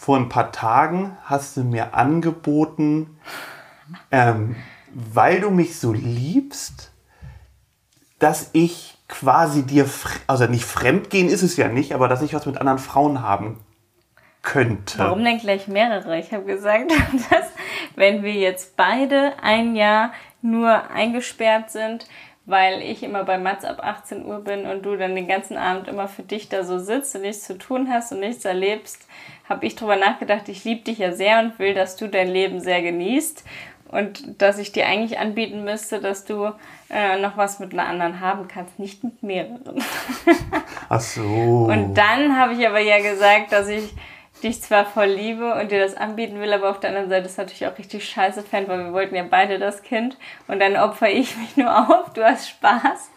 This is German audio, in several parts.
vor ein paar Tagen hast du mir angeboten, ähm, weil du mich so liebst, dass ich quasi dir, also nicht fremdgehen ist es ja nicht, aber dass ich was mit anderen Frauen haben könnte. Warum denn gleich mehrere? Ich habe gesagt, dass wenn wir jetzt beide ein Jahr nur eingesperrt sind, weil ich immer bei Mats ab 18 Uhr bin und du dann den ganzen Abend immer für dich da so sitzt und nichts zu tun hast und nichts erlebst, habe ich darüber nachgedacht, ich liebe dich ja sehr und will, dass du dein Leben sehr genießt und dass ich dir eigentlich anbieten müsste, dass du äh, noch was mit einer anderen haben kannst, nicht mit mehreren. Ach so. Und dann habe ich aber ja gesagt, dass ich dich zwar voll liebe und dir das anbieten will, aber auf der anderen Seite ist natürlich auch richtig scheiße Fan, weil wir wollten ja beide das Kind und dann opfer ich mich nur auf, du hast Spaß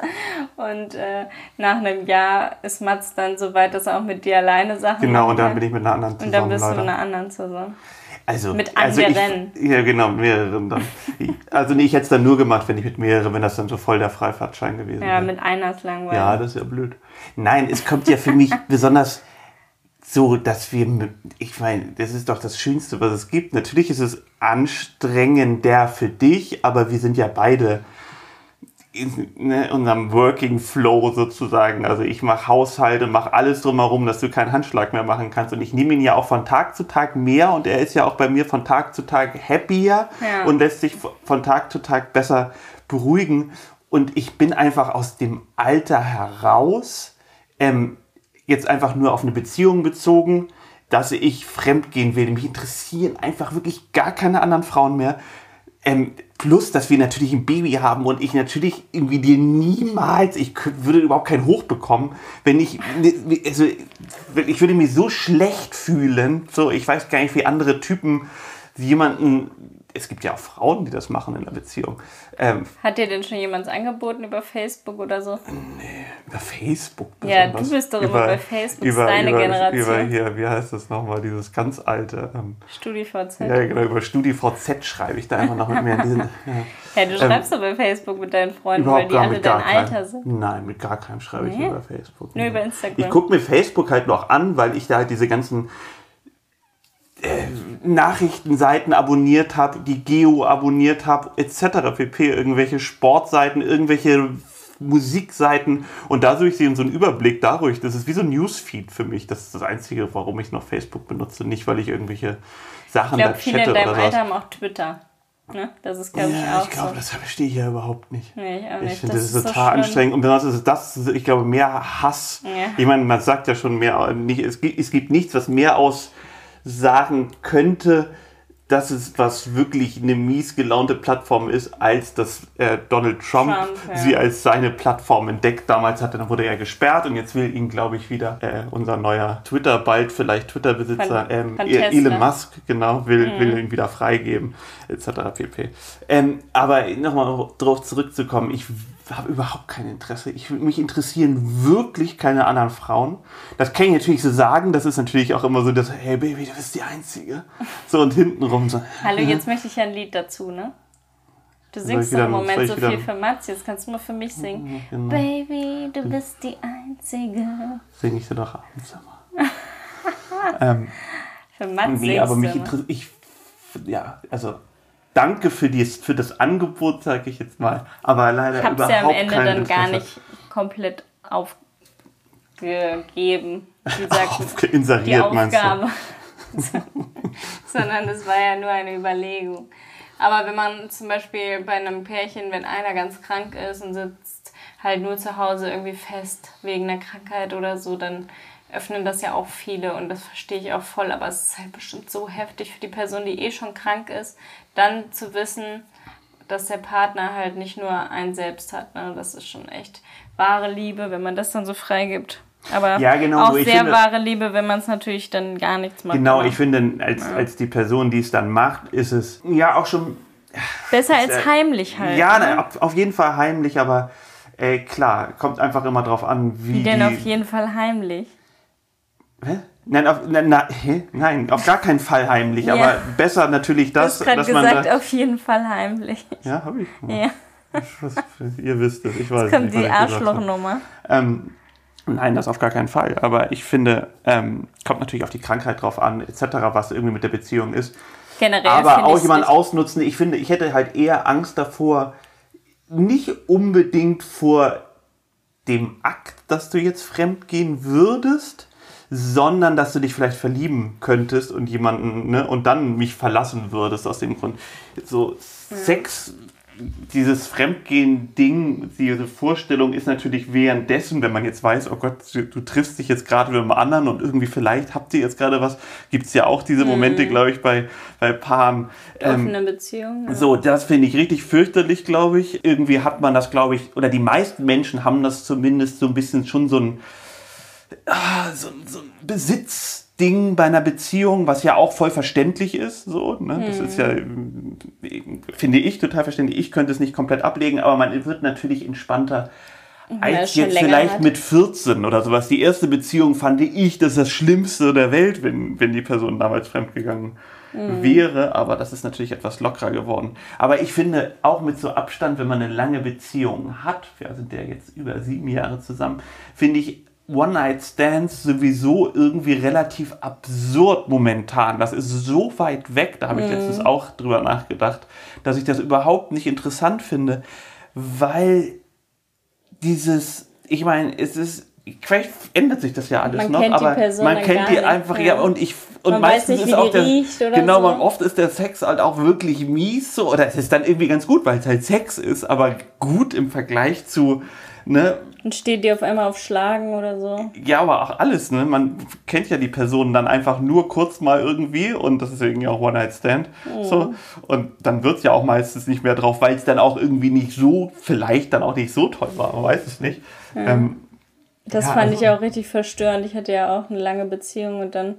und äh, nach einem Jahr ist Mats dann so weit, dass er auch mit dir alleine Sachen Genau, und dann kann. bin ich mit einer anderen zusammen. Und dann bist leider. du mit einer anderen zusammen. Also, mit anderen. Also ich, ja, genau, mehreren dann. also nee, ich hätte es dann nur gemacht, wenn ich mit mehreren, wenn das dann so voll der Freifahrtschein gewesen wäre. Ja, mit einer ist langweilig. Ja, das ist ja blöd. Nein, es kommt ja für mich besonders so, dass wir, ich meine, das ist doch das Schönste, was es gibt. Natürlich ist es anstrengender für dich, aber wir sind ja beide in ne, unserem Working Flow sozusagen. Also ich mache Haushalte, mache alles drumherum, dass du keinen Handschlag mehr machen kannst. Und ich nehme ihn ja auch von Tag zu Tag mehr und er ist ja auch bei mir von Tag zu Tag happier ja. und lässt sich von Tag zu Tag besser beruhigen. Und ich bin einfach aus dem Alter heraus, ähm, jetzt einfach nur auf eine Beziehung bezogen, dass ich fremdgehen will. Mich interessieren einfach wirklich gar keine anderen Frauen mehr. Ähm, plus, dass wir natürlich ein Baby haben und ich natürlich irgendwie dir niemals, ich würde überhaupt kein Hoch bekommen, wenn ich, also ich würde mich so schlecht fühlen, so ich weiß gar nicht, wie andere Typen jemanden es gibt ja auch Frauen, die das machen in der Beziehung. Ähm, Hat dir denn schon jemand angeboten über Facebook oder so? Nee, über Facebook besonders. Ja, du bist doch über, immer bei Facebook, über, deine über, Generation. Über hier, wie heißt das nochmal, dieses ganz alte... Ähm, StudiVZ. Ja, genau, über StudiVZ schreibe ich da immer noch mit mir. Diesen, ja. ja, du schreibst ähm, doch bei Facebook mit deinen Freunden, weil die alle dein kein, Alter sind. Nein, mit gar keinem schreibe nee? ich über Facebook. Nur über Instagram. Ich gucke mir Facebook halt noch an, weil ich da halt diese ganzen Nachrichtenseiten abonniert habe, die Geo abonniert habe, etc. pp. Irgendwelche Sportseiten, irgendwelche Musikseiten und da suche ich sie so einen Überblick dadurch. Das ist wie so ein Newsfeed für mich. Das ist das Einzige, warum ich noch Facebook benutze. Nicht, weil ich irgendwelche Sachen ich glaub, da chatte viele in deinem Alter haben auch Twitter. Ne? Das ist, glaube ja, ich, auch ich glaube, so. das verstehe ich ja überhaupt nicht. Nee, ich auch nicht. Ich finde, das, das, ist total so anstrengend. Und besonders ist das, ich glaube, mehr Hass. Ja. Ich meine, man sagt ja schon mehr, es gibt nichts, was mehr aus sagen könnte, dass es was wirklich eine mies gelaunte Plattform ist, als dass äh, Donald Trump, Trump ja. sie als seine Plattform entdeckt. Damals hat, dann wurde er gesperrt und jetzt will ihn, glaube ich, wieder äh, unser neuer Twitter, bald vielleicht Twitter-Besitzer, ähm, Elon Musk, genau, will, mhm. will ihn wieder freigeben, etc. pp. Ähm, aber nochmal darauf zurückzukommen, ich habe überhaupt kein Interesse. Ich, mich interessieren wirklich keine anderen Frauen. Das kann ich natürlich so sagen. Das ist natürlich auch immer so, dass, hey Baby, du bist die Einzige. So und hintenrum so. Hallo, jetzt möchte ich ja ein Lied dazu, ne? Du singst im Moment so viel für Mats, jetzt kannst du mal für mich singen. Genau. Baby, du bist die Einzige. Sing ich dir doch abends immer. ähm, für Mats Nee, aber mich interessiert, ich, ja, also danke für, die, für das Angebot, sage ich jetzt mal. Aber leider ich überhaupt ja am Ende dann Interesse. gar nicht komplett aufgegeben. Wie sagt inseriert, die Aufgabe. Sondern es war ja nur eine Überlegung. Aber wenn man zum Beispiel bei einem Pärchen, wenn einer ganz krank ist und sitzt halt nur zu Hause irgendwie fest wegen einer Krankheit oder so, dann öffnen das ja auch viele und das verstehe ich auch voll, aber es ist halt bestimmt so heftig für die Person, die eh schon krank ist, dann zu wissen, dass der Partner halt nicht nur ein selbst hat. Ne? Das ist schon echt wahre Liebe, wenn man das dann so freigibt. Aber ja, genau, auch sehr finde, wahre Liebe, wenn man es natürlich dann gar nichts macht. Genau, ich finde, als, ja. als die Person, die es dann macht, ist es ja auch schon. Besser als äh, heimlich halt. Ja, ne? auf, auf, jeden Fall heimlich, aber äh, klar, kommt einfach immer drauf an, wie. Wie denn die, auf jeden Fall heimlich? Hä? Nein, auf, na, na, nein, auf gar keinen Fall heimlich, ja. aber besser natürlich das, du hast dass gesagt, man da, auf jeden Fall heimlich. Ja, habe ich. Ja. ihr wisst es, ich weiß Jetzt kommt nicht, die Arschlochnummer. Ähm, Nein, das auf gar keinen Fall. Aber ich finde, ähm, kommt natürlich auf die Krankheit drauf an, etc., was irgendwie mit der Beziehung ist. Generell. Aber auch jemand ausnutzen. Ich finde, ich hätte halt eher Angst davor, nicht unbedingt vor dem Akt, dass du jetzt fremd gehen würdest, sondern dass du dich vielleicht verlieben könntest und jemanden, ne, und dann mich verlassen würdest aus dem Grund. So ja. Sex dieses Fremdgehen-Ding, diese Vorstellung ist natürlich währenddessen, wenn man jetzt weiß, oh Gott, du, du triffst dich jetzt gerade mit einem anderen und irgendwie vielleicht habt ihr jetzt gerade was, gibt es ja auch diese Momente, mhm. glaube ich, bei, bei Paaren. Ähm, Offene Beziehungen. Ja. So, das finde ich richtig fürchterlich, glaube ich. Irgendwie hat man das, glaube ich, oder die meisten Menschen haben das zumindest so ein bisschen schon so ein, ah, so, so ein Besitz Ding bei einer Beziehung, was ja auch voll verständlich ist. So, ne? Das ist ja, hm. finde ich, total verständlich. Ich könnte es nicht komplett ablegen, aber man wird natürlich entspannter als jetzt vielleicht hat. mit 14 oder sowas. Die erste Beziehung fand ich das ist das Schlimmste der Welt, wenn, wenn die Person damals fremdgegangen mhm. wäre. Aber das ist natürlich etwas lockerer geworden. Aber ich finde, auch mit so Abstand, wenn man eine lange Beziehung hat, wir sind ja jetzt über sieben Jahre zusammen, finde ich One-Night-Stands sowieso irgendwie relativ absurd momentan. Das ist so weit weg, da habe ich mm. letztens auch drüber nachgedacht, dass ich das überhaupt nicht interessant finde, weil dieses, ich meine, es ist, vielleicht ändert sich das ja alles man noch, kennt aber die Person man kennt die einfach, ja, und ich, und man meistens nicht, ist auch der, genau, so. oft ist der Sex halt auch wirklich mies so, oder es ist dann irgendwie ganz gut, weil es halt Sex ist, aber gut im Vergleich zu, ne, und steht dir auf einmal auf Schlagen oder so. Ja, aber auch alles, ne? Man kennt ja die Person dann einfach nur kurz mal irgendwie und das ist ja irgendwie auch One-Night-Stand. Mhm. So. Und dann wird es ja auch meistens nicht mehr drauf, weil es dann auch irgendwie nicht so, vielleicht dann auch nicht so toll war, man weiß es nicht. Ja. Ähm, das ja, fand also, ich auch richtig verstörend. Ich hatte ja auch eine lange Beziehung und dann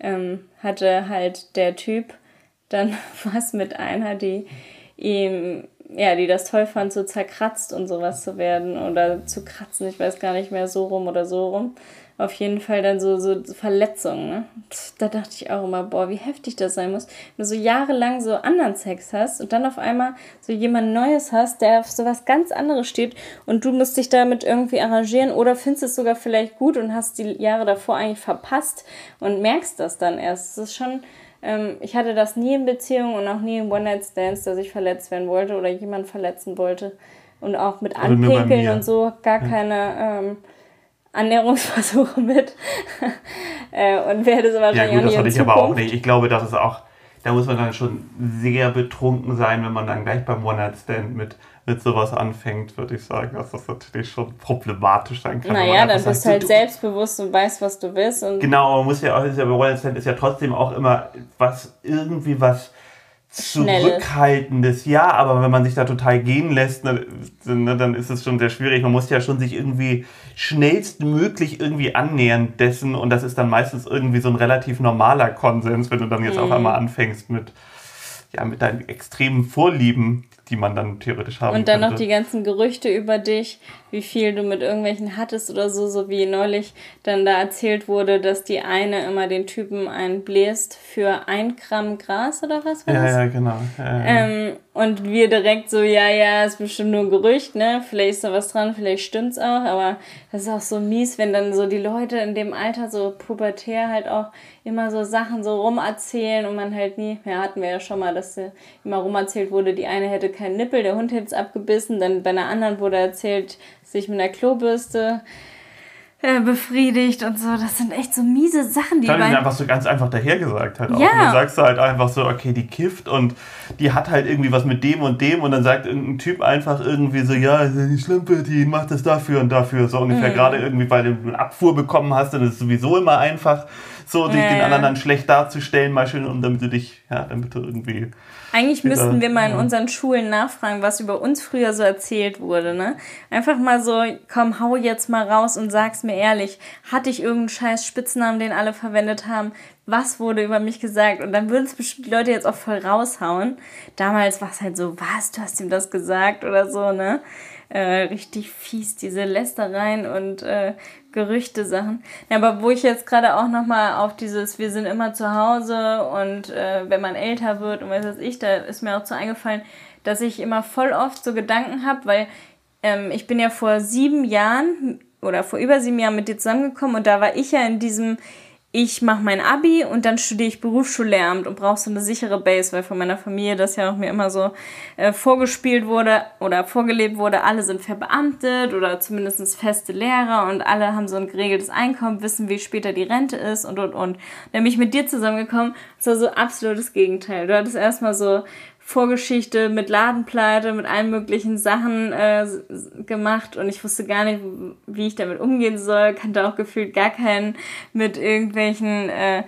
ähm, hatte halt der Typ dann was mit einer, die ihm ja, die das toll fand, so zerkratzt und sowas zu werden oder zu kratzen, ich weiß gar nicht mehr, so rum oder so rum. Auf jeden Fall dann so, so Verletzungen. Ne? Da dachte ich auch immer, boah, wie heftig das sein muss. Wenn du so jahrelang so anderen Sex hast und dann auf einmal so jemand Neues hast, der auf sowas ganz anderes steht und du musst dich damit irgendwie arrangieren oder findest es sogar vielleicht gut und hast die Jahre davor eigentlich verpasst und merkst das dann erst. Das ist schon ich hatte das nie in Beziehungen und auch nie in One-Night-Stands, dass ich verletzt werden wollte oder jemand verletzen wollte. Und auch mit Anpinkeln und so gar ja. keine ähm, Annäherungsversuche mit. äh, und werde so wahrscheinlich ja, gut, das hatte ich aber auch nicht. Ich glaube, das ist auch, da muss man dann schon sehr betrunken sein, wenn man dann gleich beim One-Night-Stand mit mit sowas anfängt, würde ich sagen, dass das natürlich schon problematisch sein kann. Naja, dann bist du halt selbstbewusst und weißt, was du willst. Und genau, man muss ja auch, ist ja bei One ist ja trotzdem auch immer was, irgendwie was Zurückhaltendes. Ja, aber wenn man sich da total gehen lässt, ne, ne, dann ist es schon sehr schwierig. Man muss ja schon sich irgendwie schnellstmöglich irgendwie annähern dessen und das ist dann meistens irgendwie so ein relativ normaler Konsens, wenn du dann jetzt mhm. auf einmal anfängst mit ja, mit deinen extremen Vorlieben, die man dann theoretisch haben Und dann könnte. noch die ganzen Gerüchte über dich, wie viel du mit irgendwelchen hattest oder so, so wie neulich dann da erzählt wurde, dass die eine immer den Typen einbläst für ein Gramm Gras oder was war ja, das? Ja, genau. Ja. Ähm, und wir direkt so, ja, ja, ist bestimmt nur ein Gerücht, ne? Vielleicht ist da was dran, vielleicht stimmt's auch, aber das ist auch so mies, wenn dann so die Leute in dem Alter so pubertär halt auch immer so Sachen so rumerzählen und man halt nie, ja, hatten wir ja schon mal, dass immer rumerzählt wurde, die eine hätte keinen Nippel, der Hund hätte es abgebissen, dann bei einer anderen wurde erzählt, sich mit einer Klobürste äh, befriedigt und so. Das sind echt so miese Sachen, die Dann ist einfach so ganz einfach dahergesagt halt auch. Ja. Und dann sagst du halt einfach so, okay, die kifft und die hat halt irgendwie was mit dem und dem und dann sagt irgendein Typ einfach irgendwie so, ja, die Schlimpe, die macht das dafür und dafür. So ungefähr mhm. gerade irgendwie, weil du eine Abfuhr bekommen hast, dann ist es sowieso immer einfach, so sich ja, den anderen dann schlecht darzustellen, mal schön, und damit du dich, ja, damit du irgendwie eigentlich müssten wir mal in unseren Schulen nachfragen, was über uns früher so erzählt wurde. Ne? Einfach mal so, komm, hau jetzt mal raus und sag's mir ehrlich. Hatte ich irgendeinen scheiß Spitznamen, den alle verwendet haben? Was wurde über mich gesagt? Und dann würden es bestimmt die Leute jetzt auch voll raushauen. Damals war es halt so, was, du hast ihm das gesagt oder so, ne? Äh, richtig fies, diese Lästereien und äh, Gerüchte Sachen. Ja, aber wo ich jetzt gerade auch nochmal auf dieses, wir sind immer zu Hause und äh, wenn man älter wird und was weiß ich, da ist mir auch so eingefallen, dass ich immer voll oft so Gedanken habe, weil ähm, ich bin ja vor sieben Jahren oder vor über sieben Jahren mit dir zusammengekommen und da war ich ja in diesem ich mache mein Abi und dann studiere ich Berufsschullehramt und brauche so eine sichere Base, weil von meiner Familie das ja auch mir immer so äh, vorgespielt wurde oder vorgelebt wurde, alle sind verbeamtet oder zumindest feste Lehrer und alle haben so ein geregeltes Einkommen, wissen, wie später die Rente ist und und und. Dann bin ich mit dir zusammengekommen, das war so absolutes Gegenteil. Du hattest erstmal so Vorgeschichte mit Ladenpleite, mit allen möglichen Sachen äh, gemacht und ich wusste gar nicht, wie ich damit umgehen soll. Kannte auch gefühlt gar keinen mit irgendwelchen, äh,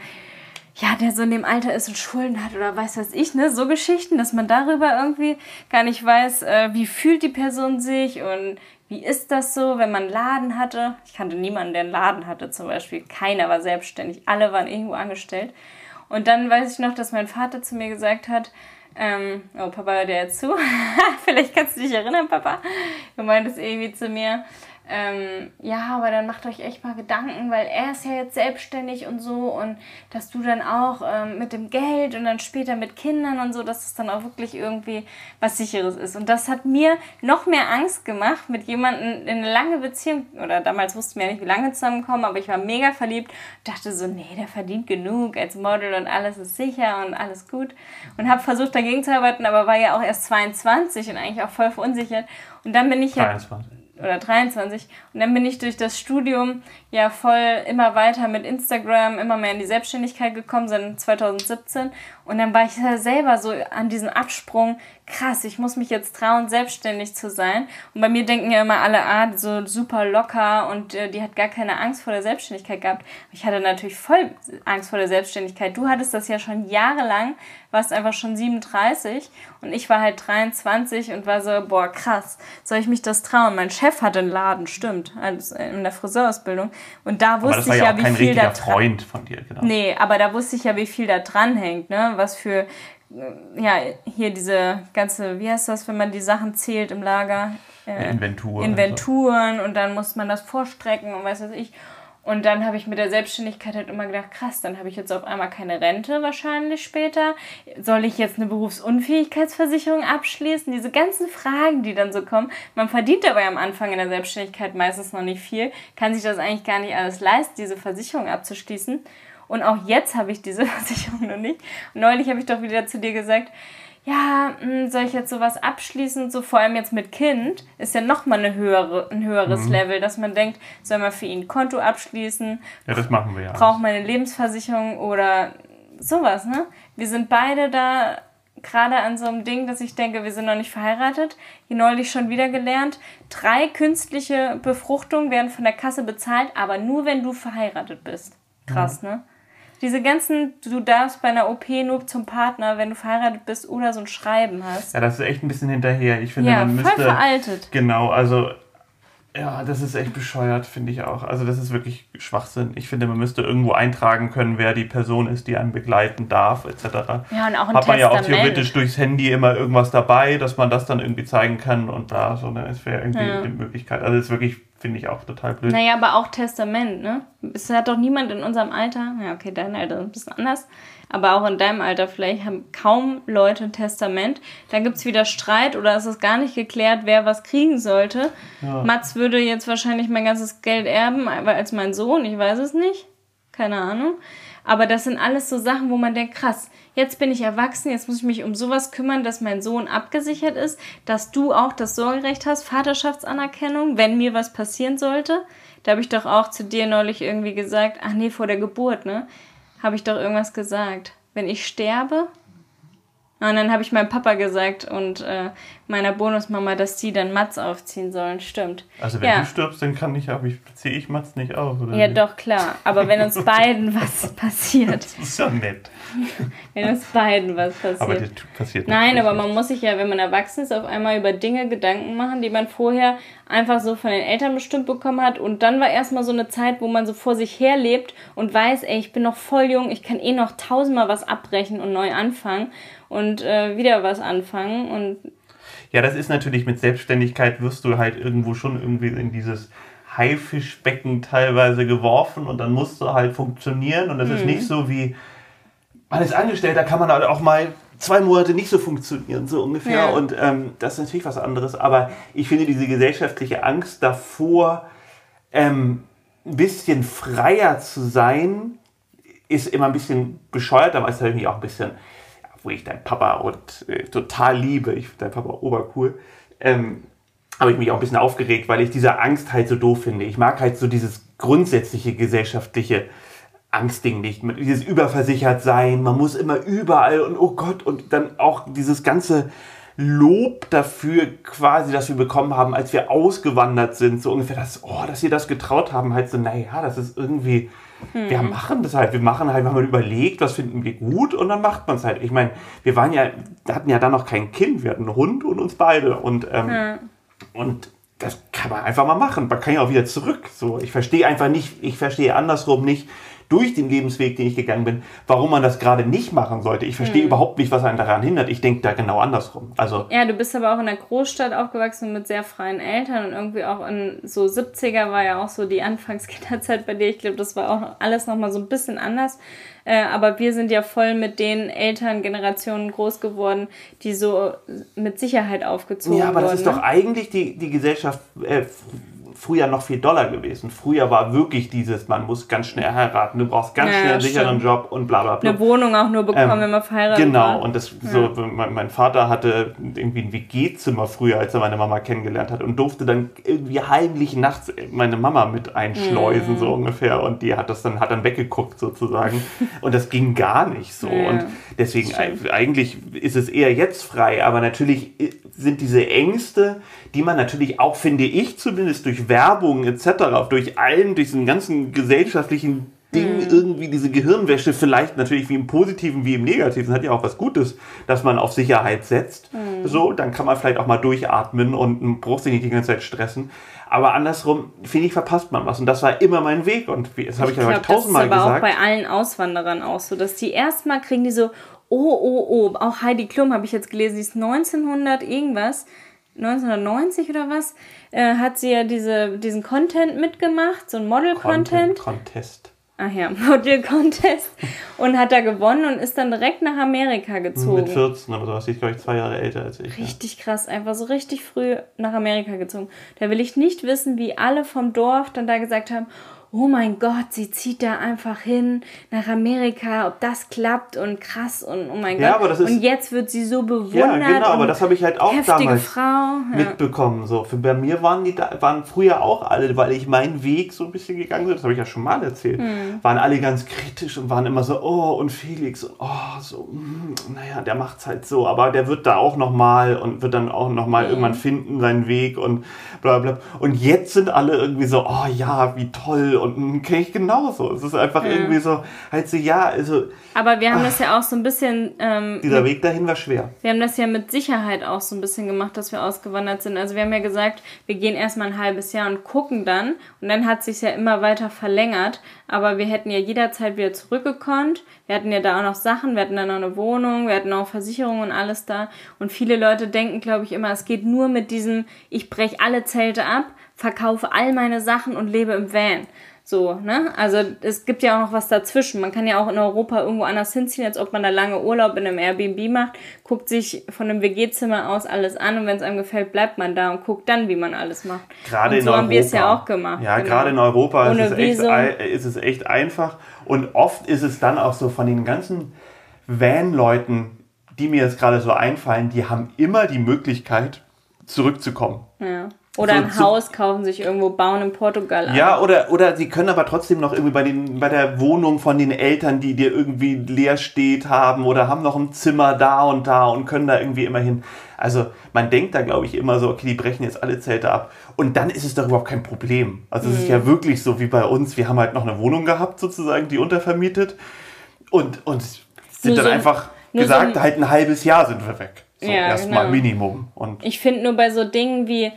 ja, der so in dem Alter ist und Schulden hat oder weiß was ich, ne? So Geschichten, dass man darüber irgendwie gar nicht weiß, äh, wie fühlt die Person sich und wie ist das so, wenn man einen Laden hatte. Ich kannte niemanden, der einen Laden hatte zum Beispiel. Keiner war selbstständig, alle waren irgendwo angestellt. Und dann weiß ich noch, dass mein Vater zu mir gesagt hat, ähm, oh, Papa hört ja jetzt zu. Vielleicht kannst du dich erinnern, Papa. Du meintest irgendwie zu mir, ähm, ja, aber dann macht euch echt mal Gedanken, weil er ist ja jetzt selbstständig und so und dass du dann auch ähm, mit dem Geld und dann später mit Kindern und so, dass es dann auch wirklich irgendwie was Sicheres ist. Und das hat mir noch mehr Angst gemacht, mit jemandem in eine lange Beziehung, oder damals wussten wir ja nicht, wie lange zusammenkommen, aber ich war mega verliebt, dachte so, nee, der verdient genug als Model und alles ist sicher und alles gut. Und habe versucht dagegen zu arbeiten, aber war ja auch erst 22 und eigentlich auch voll verunsichert. Und dann bin ich ja. 23 oder 23. Und dann bin ich durch das Studium ja voll immer weiter mit Instagram, immer mehr in die Selbstständigkeit gekommen, seit 2017. Und dann war ich selber so an diesem Absprung, krass, ich muss mich jetzt trauen, selbstständig zu sein. Und bei mir denken ja immer alle, ah, so super locker und äh, die hat gar keine Angst vor der Selbstständigkeit gehabt. Ich hatte natürlich voll Angst vor der Selbstständigkeit. Du hattest das ja schon jahrelang, warst einfach schon 37 und ich war halt 23 und war so, boah, krass, soll ich mich das trauen? Mein Chef hatte einen Laden, stimmt, also in der Friseurausbildung. Und da wusste ich ja, ja wie viel da Freund von dir, genau. Nee, aber da wusste ich ja, wie viel da dran hängt, ne? Was für äh, ja, hier diese ganze, wie heißt das, wenn man die Sachen zählt im Lager? Äh, Inventuren. Inventuren und, so. und dann muss man das vorstrecken und weiß was ich. Und dann habe ich mit der Selbstständigkeit halt immer gedacht, krass, dann habe ich jetzt auf einmal keine Rente wahrscheinlich später. Soll ich jetzt eine Berufsunfähigkeitsversicherung abschließen? Diese ganzen Fragen, die dann so kommen. Man verdient dabei am Anfang in der Selbstständigkeit meistens noch nicht viel, kann sich das eigentlich gar nicht alles leisten, diese Versicherung abzuschließen. Und auch jetzt habe ich diese Versicherung noch nicht. Und neulich habe ich doch wieder zu dir gesagt, ja, hm, soll ich jetzt sowas abschließen, so vor allem jetzt mit Kind, ist ja nochmal eine höhere, ein höheres mhm. Level, dass man denkt, soll man für ihn ein Konto abschließen? Ja, das machen wir ja. Braucht man eine Lebensversicherung oder sowas, ne? Wir sind beide da gerade an so einem Ding, dass ich denke, wir sind noch nicht verheiratet. Hier neulich schon wieder gelernt. Drei künstliche Befruchtungen werden von der Kasse bezahlt, aber nur wenn du verheiratet bist. Krass, mhm. ne? Diese ganzen, du darfst bei einer OP nur zum Partner, wenn du verheiratet bist oder so ein Schreiben hast. Ja, das ist echt ein bisschen hinterher. Ich finde, ja, man müsste. Voll veraltet. Genau, also ja, das ist echt bescheuert, finde ich auch. Also das ist wirklich Schwachsinn. Ich finde, man müsste irgendwo eintragen können, wer die Person ist, die einen begleiten darf, etc. Ja, und auch ein Hat man ja auch theoretisch durchs Handy immer irgendwas dabei, dass man das dann irgendwie zeigen kann und da so, ne, es wäre irgendwie ja. die Möglichkeit. Also das ist wirklich, finde ich auch total blöd. Naja, aber auch Testament, ne? Es hat doch niemand in unserem Alter, ja okay, dein Alter ist ein bisschen anders, aber auch in deinem Alter vielleicht haben kaum Leute ein Testament. Dann gibt es wieder Streit oder ist es gar nicht geklärt, wer was kriegen sollte. Ja. Mats würde jetzt wahrscheinlich mein ganzes Geld erben, als mein Sohn, ich weiß es nicht. Keine Ahnung. Aber das sind alles so Sachen, wo man denkt, krass, jetzt bin ich erwachsen, jetzt muss ich mich um sowas kümmern, dass mein Sohn abgesichert ist, dass du auch das Sorgerecht hast, Vaterschaftsanerkennung, wenn mir was passieren sollte. Da habe ich doch auch zu dir neulich irgendwie gesagt, ach nee, vor der Geburt, ne? habe ich doch irgendwas gesagt. Wenn ich sterbe, und dann habe ich meinem Papa gesagt und äh, meiner Bonusmama, dass die dann Mats aufziehen sollen. Stimmt. Also wenn ja. du stirbst, dann kann ich, aber ich ziehe ich Mats nicht auf, oder? Ja, nicht? doch, klar. Aber wenn uns beiden was passiert. Das ist ja nett. wenn uns beiden was passiert. Aber das passiert Nein, aber man muss sich ja, wenn man erwachsen ist, auf einmal über Dinge Gedanken machen, die man vorher einfach so von den Eltern bestimmt bekommen hat. Und dann war erstmal so eine Zeit, wo man so vor sich her lebt und weiß, ey, ich bin noch voll jung, ich kann eh noch tausendmal was abbrechen und neu anfangen und äh, wieder was anfangen. Und ja, das ist natürlich mit Selbstständigkeit wirst du halt irgendwo schon irgendwie in dieses Haifischbecken teilweise geworfen und dann musst du halt funktionieren und das mhm. ist nicht so wie man ist angestellt, da kann man halt auch mal zwei Monate nicht so funktionieren, so ungefähr. Ja. Und ähm, das ist natürlich was anderes. Aber ich finde diese gesellschaftliche Angst davor, ähm, ein bisschen freier zu sein, ist immer ein bisschen bescheuert, aber ist irgendwie auch ein bisschen, wo ich deinen Papa und äh, total liebe, ich finde deinen Papa obercool, ähm, habe ich mich auch ein bisschen aufgeregt, weil ich diese Angst halt so doof finde. Ich mag halt so dieses grundsätzliche gesellschaftliche Angstding nicht, dieses überversichert sein, man muss immer überall und oh Gott und dann auch dieses ganze Lob dafür quasi, dass wir bekommen haben, als wir ausgewandert sind, so ungefähr, dass, oh, dass wir das getraut haben, halt so, naja, das ist irgendwie, hm. wir machen das halt, wir machen halt, wir haben überlegt, was finden wir gut und dann macht man es halt. Ich meine, wir waren ja, hatten ja dann noch kein Kind, wir hatten einen Hund und uns beide und, ähm, hm. und das kann man einfach mal machen. Man kann ja auch wieder zurück. So, ich verstehe einfach nicht, ich verstehe andersrum nicht, durch den Lebensweg, den ich gegangen bin, warum man das gerade nicht machen sollte. Ich verstehe hm. überhaupt nicht, was einen daran hindert. Ich denke da genau andersrum. Also ja, du bist aber auch in einer Großstadt aufgewachsen mit sehr freien Eltern und irgendwie auch in so 70er war ja auch so die Anfangskinderzeit bei dir. Ich glaube, das war auch alles nochmal so ein bisschen anders. Äh, aber wir sind ja voll mit den Elterngenerationen groß geworden, die so mit Sicherheit aufgezogen wurden. Ja, aber das ist ne? doch eigentlich die, die Gesellschaft äh, früher noch viel doller gewesen. Früher war wirklich dieses, man muss ganz schnell heiraten, du brauchst ganz ja, schnell einen sicheren stimmt. Job und bla bla bla. Eine Wohnung auch nur bekommen, ähm, wenn man verheiratet Genau, war. und das ja. so, mein, mein, Vater hatte irgendwie ein WG-Zimmer früher, als er meine Mama kennengelernt hat und durfte dann irgendwie heimlich nachts meine Mama mit einschleusen, mhm. so ungefähr. Und die hat das dann, hat dann weggeguckt sozusagen. und das ging gar nicht so. Ja, und deswegen eigentlich ist es eher jetzt frei, aber natürlich sind diese Ängste, die man natürlich auch, finde ich zumindest, durch Werbung etc., durch allen, durch diesen ganzen gesellschaftlichen Ding mhm. irgendwie diese Gehirnwäsche, vielleicht natürlich wie im Positiven wie im Negativen, hat ja auch was Gutes, dass man auf Sicherheit setzt. Mhm. So, dann kann man vielleicht auch mal durchatmen und braucht sich nicht die ganze Zeit stressen. Aber andersrum, finde ich, verpasst man was. Und das war immer mein Weg. Und das habe ich, ich ja tausendmal gesagt. Das ist aber auch bei allen Auswanderern auch so, dass die erstmal kriegen die so, oh, oh, oh, auch Heidi Klum habe ich jetzt gelesen, die ist 1900 irgendwas 1990 oder was, äh, hat sie ja diese, diesen Content mitgemacht, so ein Model-Content. Contest. Ach ja, Model-Contest. und hat da gewonnen und ist dann direkt nach Amerika gezogen. Mit 14 oder sowas. Sie ist, glaube ich, zwei Jahre älter als ich. Richtig ja. krass. Einfach so richtig früh nach Amerika gezogen. Da will ich nicht wissen, wie alle vom Dorf dann da gesagt haben, oh mein Gott, sie zieht da einfach hin nach Amerika, ob das klappt und krass und oh mein ja, Gott. Ist, und jetzt wird sie so bewundert. Ja, genau, aber das habe ich halt auch damals Frau, ja. mitbekommen. So. Für, bei mir waren die waren früher auch alle, weil ich meinen Weg so ein bisschen gegangen bin, das habe ich ja schon mal erzählt, hm. waren alle ganz kritisch und waren immer so, oh und Felix und oh, so, mh, hm, naja, der macht's halt so, aber der wird da auch nochmal und wird dann auch nochmal hm. irgendwann finden seinen Weg und bla bla. Und jetzt sind alle irgendwie so, oh ja, wie toll und kenne ich genauso. Es ist einfach ja. irgendwie so, halt so, ja, also. Aber wir haben ach, das ja auch so ein bisschen. Ähm, dieser Weg dahin war schwer. Wir haben das ja mit Sicherheit auch so ein bisschen gemacht, dass wir ausgewandert sind. Also wir haben ja gesagt, wir gehen erstmal ein halbes Jahr und gucken dann. Und dann hat sich ja immer weiter verlängert. Aber wir hätten ja jederzeit wieder zurückgekonnt. Wir hatten ja da auch noch Sachen, wir hatten dann noch eine Wohnung, wir hatten auch Versicherungen und alles da. Und viele Leute denken, glaube ich, immer, es geht nur mit diesem, ich breche alle Zelte ab, verkaufe all meine Sachen und lebe im Van. So, ne? Also es gibt ja auch noch was dazwischen. Man kann ja auch in Europa irgendwo anders hinziehen, als ob man da lange Urlaub in einem Airbnb macht, guckt sich von einem WG-Zimmer aus alles an und wenn es einem gefällt, bleibt man da und guckt dann, wie man alles macht. Gerade und so in haben wir es ja auch gemacht. Ja, genau. gerade in Europa ist es, echt, ist es echt einfach. Und oft ist es dann auch so von den ganzen Van-Leuten, die mir jetzt gerade so einfallen, die haben immer die Möglichkeit, zurückzukommen. Ja. Oder so, ein Haus kaufen, sich irgendwo bauen in Portugal. Ja, oder, oder sie können aber trotzdem noch irgendwie bei, den, bei der Wohnung von den Eltern, die dir irgendwie leer steht, haben oder haben noch ein Zimmer da und da und können da irgendwie immer hin. Also man denkt da, glaube ich, immer so, okay, die brechen jetzt alle Zelte ab. Und dann ist es doch überhaupt kein Problem. Also mhm. es ist ja mhm. wirklich so wie bei uns. Wir haben halt noch eine Wohnung gehabt, sozusagen, die untervermietet. Und, und sind dann so, einfach gesagt, so ein, halt ein halbes Jahr sind wir weg. So ja, erstmal genau. Minimum. Und ich finde nur bei so Dingen wie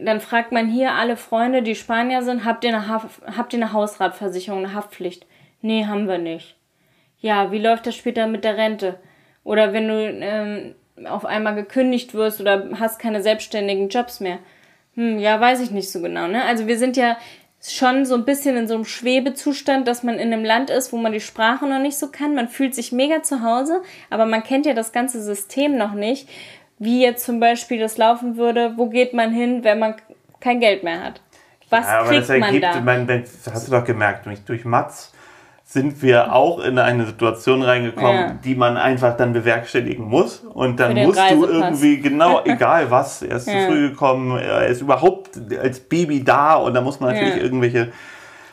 dann fragt man hier alle Freunde, die Spanier sind, habt ihr eine, Haf habt ihr eine Hausratversicherung, eine Haftpflicht? Nee, haben wir nicht. Ja, wie läuft das später mit der Rente? Oder wenn du ähm, auf einmal gekündigt wirst oder hast keine selbstständigen Jobs mehr? Hm, ja, weiß ich nicht so genau. Ne? Also wir sind ja schon so ein bisschen in so einem Schwebezustand, dass man in einem Land ist, wo man die Sprache noch nicht so kann. Man fühlt sich mega zu Hause, aber man kennt ja das ganze System noch nicht wie jetzt zum Beispiel das laufen würde, wo geht man hin, wenn man kein Geld mehr hat. Was Ja, aber kriegt das man ergibt, da? man, das hast du doch gemerkt, durch, durch Mats sind wir auch in eine Situation reingekommen, Ja. die man einfach dann bewerkstelligen muss. Und dann musst du Reisepass. irgendwie, genau, egal was, er ist Ja. zu früh gekommen, er ist überhaupt als Baby da und da muss man natürlich Ja. irgendwelche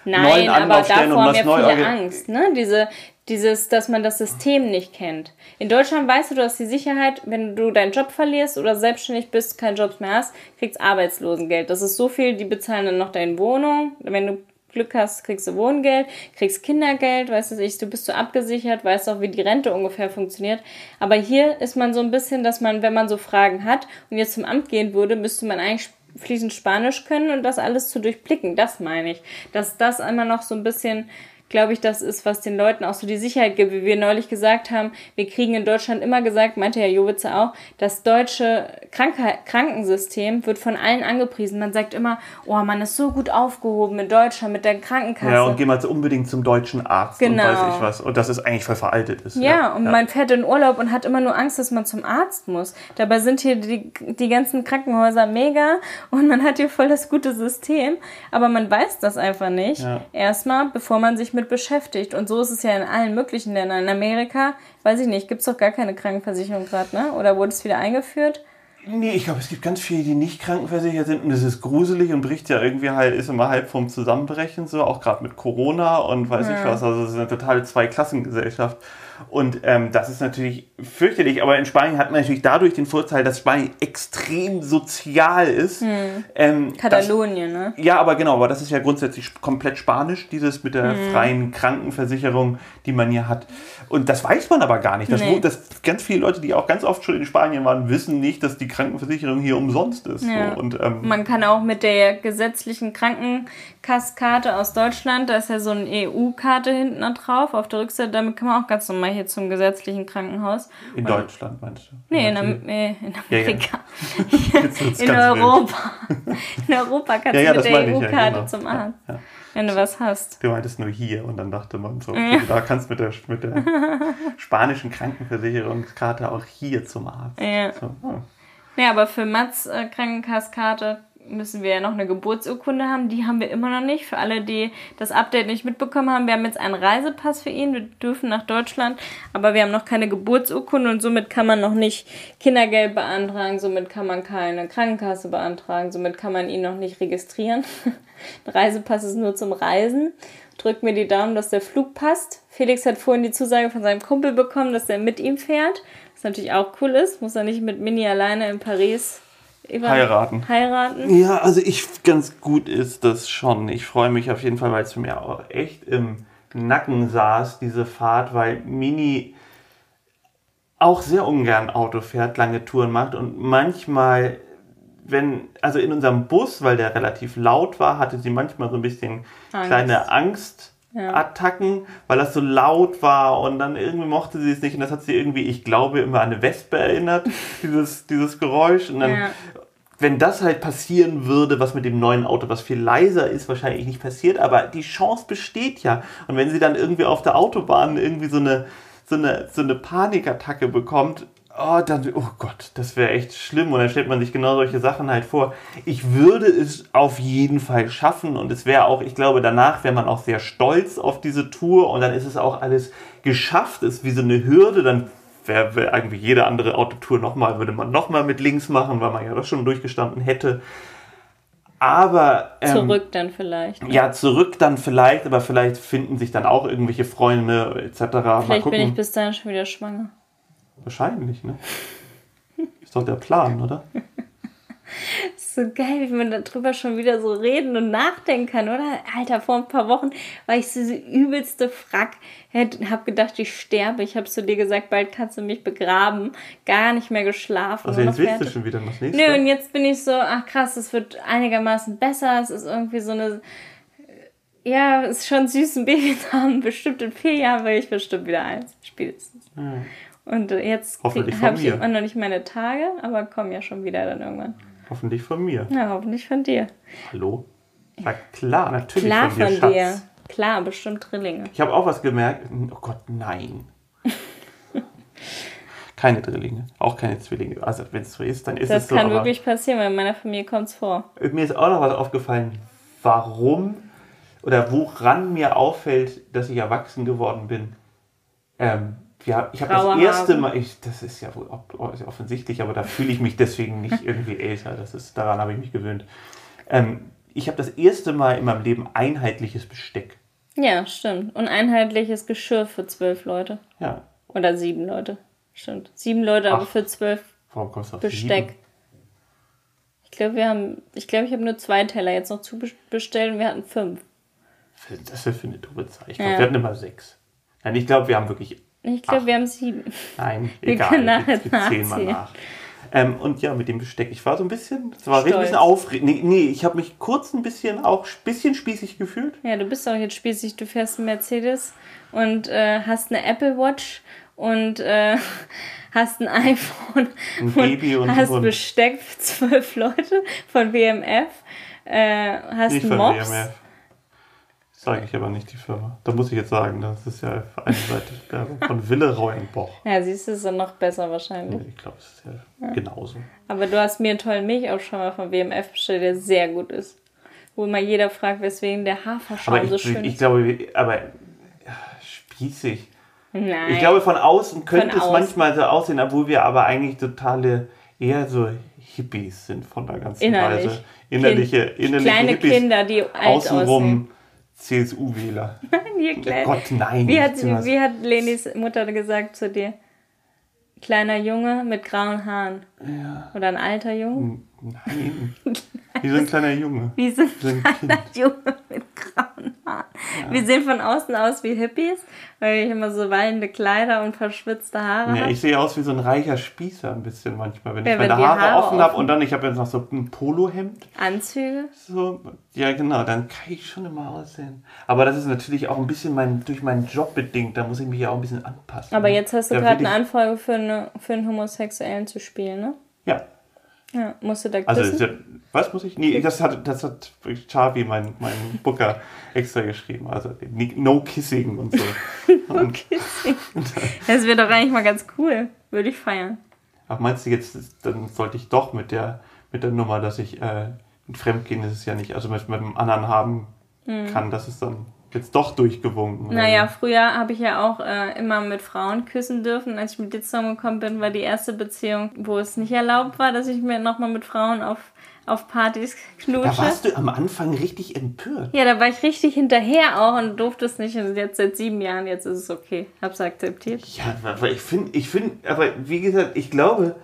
Nein, neuen aber Anlaufstellen davor und haben was ja neu viele Angst, ne? Diese, dieses, dass man das System nicht kennt. In Deutschland weißt du, du hast die Sicherheit, wenn du deinen Job verlierst oder selbstständig bist, keinen Job mehr hast, kriegst Arbeitslosengeld. Das ist so viel, die bezahlen dann noch deine Wohnung. Wenn du Glück hast, kriegst du Wohngeld, kriegst Kindergeld, weißt du, ich, du bist so abgesichert, weißt auch, wie die Rente ungefähr funktioniert. Aber hier ist man so ein bisschen, dass man, wenn man so Fragen hat und jetzt zum Amt gehen würde, müsste man eigentlich fließend Spanisch können und das alles zu durchblicken. Das meine ich. Dass das einmal noch so ein bisschen, glaube ich, das ist, was den Leuten auch so die Sicherheit gibt. Wie wir neulich gesagt haben, wir kriegen in Deutschland immer gesagt, meinte Herr Jowitze auch, das deutsche Krankheit, Krankensystem wird von allen angepriesen. Man sagt immer, oh, man ist so gut aufgehoben in Deutschland mit der Krankenkasse. Ja, und geh mal unbedingt zum deutschen Arzt Genau. und weiß ich was. Und das ist eigentlich voll veraltet ist. Ja, und man fährt in Urlaub und hat immer nur Angst, dass man zum Arzt muss. Dabei sind hier die, die ganzen Krankenhäuser mega und man hat hier voll das gute System. Aber man weiß das einfach nicht. Ja. Erstmal, bevor man sich mit beschäftigt. Und so ist es ja in allen möglichen Ländern. In Amerika, weiß ich nicht, gibt's doch gar keine Krankenversicherung gerade, ne? Oder wurde es wieder eingeführt? Nee, ich glaube, es gibt ganz viele, die nicht krankenversichert sind und es ist gruselig und bricht ja irgendwie halt, ist immer halb vom Zusammenbrechen so, auch gerade mit Corona und weiß ich was. Also es ist eine totale Zweiklassengesellschaft. Und ähm, das ist natürlich fürchterlich, aber in Spanien hat man natürlich dadurch den Vorteil, dass Spanien extrem sozial ist. Ähm, dass- Katalonien, ne? ja, aber genau, aber das ist ja grundsätzlich komplett spanisch, dieses mit der freien Krankenversicherung, die man hier hat. Und das weiß man aber gar nicht. Das, Nee. das, ganz viele Leute, die auch ganz oft schon in Spanien waren, wissen nicht, dass die Krankenversicherung hier umsonst ist. Ja. So. Und, ähm, Man kann auch mit der gesetzlichen Krankenkasskarte aus Deutschland, da ist ja so eine EU-Karte hinten drauf, auf der Rückseite, damit kann man auch ganz normal hier zum gesetzlichen Krankenhaus. in Deutschland, meinst du? Nee, in. Am äh, in Ja, ja. Amerika. Jetzt wird's in. Europa. In Europa kannst Ja, ja, du mit der ja, EU-Karte genau. zum Arzt, Ja. wenn du was hast. Du meintest nur hier und dann dachte man so, okay, da kannst du mit der, mit der spanischen Krankenversicherungskarte auch hier zum Arzt. Ja. So, oh. Ja, aber für Mats äh, Krankenkasskarte müssen wir ja noch eine Geburtsurkunde haben. Die haben wir immer noch nicht. Für alle, die das Update nicht mitbekommen haben, wir haben jetzt einen Reisepass für ihn. Wir dürfen nach Deutschland, aber wir haben noch keine Geburtsurkunde und somit kann man noch nicht Kindergeld beantragen, somit kann man keine Krankenkasse beantragen, somit kann man ihn noch nicht registrieren. Ein Reisepass ist nur zum Reisen. Drückt mir die Daumen, dass der Flug passt. Felix hat vorhin die Zusage von seinem Kumpel bekommen, dass er mit ihm fährt. Was natürlich auch cool ist. Muss er nicht mit Mini alleine in Paris Heiraten. heiraten. Ja, also ich ganz gut ist das schon. Ich freue mich auf jeden Fall, weil es mir auch echt im Nacken saß, diese Fahrt, weil Mini auch sehr ungern Auto fährt, lange Touren macht und manchmal, wenn, also in unserem Bus, weil der relativ laut war, hatte sie manchmal so ein bisschen Angst. kleine Angstattacken, weil das so laut war und dann irgendwie mochte sie es nicht und das hat sie irgendwie, ich glaube, immer an eine Wespe erinnert, dieses, dieses Geräusch und dann Ja. wenn das halt passieren würde, was mit dem neuen Auto, was viel leiser ist, wahrscheinlich nicht passiert, aber die Chance besteht ja. Und wenn sie dann irgendwie auf der Autobahn irgendwie so eine, so eine, so eine Panikattacke bekommt, oh, dann, oh Gott, das wäre echt schlimm. Und dann stellt man sich genau solche Sachen halt vor. Ich würde es auf jeden Fall schaffen und es wäre auch, ich glaube, danach wäre man auch sehr stolz auf diese Tour und dann ist es auch alles geschafft, ist wie so eine Hürde, dann wäre wär irgendwie jede andere Autotour nochmal, würde man nochmal mit links machen, weil man ja das schon durchgestanden hätte. Aber ähm, Zurück dann vielleicht. ja, zurück dann vielleicht, aber vielleicht finden sich dann auch irgendwelche Freunde etc. Mal Vielleicht bin ich bis dahin schon wieder schwanger. Wahrscheinlich, ne? Ist doch der Plan, oder? So geil, wie man darüber schon wieder so reden und nachdenken kann, oder? Alter, vor ein paar Wochen war ich so diese übelste Frack. Hab gedacht, ich sterbe. Ich hab zu dir gesagt, bald kannst du mich begraben. Gar nicht mehr geschlafen. Also jetzt noch willst du schon wieder was nächstes. Nö, und jetzt bin ich so, ach krass, es wird einigermaßen besser. Es ist irgendwie so eine. Ja, es ist schon süß, ein Baby zu haben. Bestimmt in vier Jahren will ich bestimmt wieder eins. Spätestens. Und jetzt habe ich immer noch nicht meine Tage, aber kommen ja schon wieder dann irgendwann. Hoffentlich von mir. Ja, hoffentlich von dir. Hallo? Ja, klar, natürlich Klar von dir, von Schatz. dir. Klar, bestimmt Drillinge. Ich habe auch was gemerkt. Oh Gott, nein. keine Drillinge, auch keine Zwillinge. Also wenn es so ist, dann ist Das es so. kann aber wirklich passieren, weil in meiner Familie kommt es vor. mir ist auch noch was aufgefallen. warum oder woran mir auffällt, dass ich erwachsen geworden bin. Ähm, ja, ich habe das erste. Mal, ich, das ist ja wohl offensichtlich, aber da fühle ich mich deswegen nicht irgendwie älter. Das ist, daran habe ich mich gewöhnt. Ähm, ich habe das erste Mal in meinem Leben einheitliches Besteck. Ja, stimmt. Und einheitliches Geschirr für zwölf Leute. Ja, Oder sieben Leute. Stimmt. Sieben Leute, aber Ach. für zwölf warum kommst du auf Besteck. sieben? Ich glaube, wir haben, ich glaube, ich habe nur zwei Teller jetzt noch zu bestellt und wir hatten fünf. Das ist für eine dumme Zahl. Ich glaube, Ja. wir hatten immer sechs. Nein, ich glaube, wir haben wirklich Ich glaube, wir haben sieben. Nein, Wir egal. können nachher wir zählen mal nach. Ähm, und ja, mit dem Besteck. Ich war so ein bisschen, es war ein bisschen aufregend. Nee, nee ich habe mich kurz ein bisschen auch bisschen spießig gefühlt. Ja, du bist auch jetzt spießig. Du fährst einen Mercedes und äh, hast eine Apple Watch und äh, hast ein iPhone Ein Baby und ein hast. Besteck für zwölf Leute von WMF. Äh, hast Nicht einen von Mops. WMF. Sage ich aber nicht die Firma. Da muss ich jetzt sagen, das ist ja Seite Werbung von Wille Reuenboch. Ja, siehst du, ist dann noch besser wahrscheinlich. Ich glaube, es ist ja, genauso. Aber du hast mir einen tollen Milchaufschäumer von WMF bestellt, der sehr gut ist. Wo immer jeder fragt, weswegen der Haferschaum Aber so ich, schön ich ist. glaube, aber ja, spießig. Nein. Ich glaube, von außen könnte es außen. manchmal so aussehen, obwohl wir aber eigentlich totale, eher so Hippies sind von der ganzen Innerlich. Weise. Innerliche, innerliche Kleine Hippies. Kinder, die alt aussehen. CSU-Wähler. Hier, klein. Gott, nein. Wie hat, wie hat Lenis Mutter gesagt zu dir? Kleiner Junge mit grauen Haaren. Oder ein alter Junge? Nein. Wie so ein kleiner Junge. Wie so ein So ein kleiner Junge mit grauen Haaren. Wir sehen von außen aus wie Hippies, weil ich immer so wallende Kleider und verschwitzte Haare Ja, habe. ich sehe aus wie so ein reicher Spießer ein bisschen manchmal, wenn Ja, ich meine Haare, Haare offen habe und dann, ich habe jetzt noch so ein Polohemd. Anzüge. So, ja genau, dann kann ich schon immer aussehen. Aber das ist natürlich auch ein bisschen mein, durch meinen Job bedingt, da muss ich mich ja auch ein bisschen anpassen. Aber jetzt hast du gerade eine Anfrage für, eine, für einen Homosexuellen zu spielen, ne? Ja, Ja, musst du da also küssen? ja, was muss ich? Nee, das hat, das hat Charvi, mein, mein Booker, extra geschrieben. Also no kissing und so. Und, Das wäre doch eigentlich mal ganz cool. Würde ich feiern. ach, meinst du jetzt, dann sollte ich doch mit der, mit der Nummer, dass ich äh, mit Fremdgehen ist es ja nicht, also mit, mit einem anderen haben kann, dass es dann jetzt doch durchgewunken. oder. Naja, früher habe ich ja auch äh, immer mit Frauen küssen dürfen. Als ich mit dir zusammengekommen bin, war die erste Beziehung, wo es nicht erlaubt war, dass ich mir nochmal mit Frauen auf, auf Partys Da knutsche. warst du am Anfang richtig empört. Ja, da war ich richtig hinterher auch und durfte es nicht. Und jetzt seit sieben Jahren, jetzt ist es okay. Hab's akzeptiert. Ja, aber ich finde, ich finde, aber wie gesagt, ich glaube,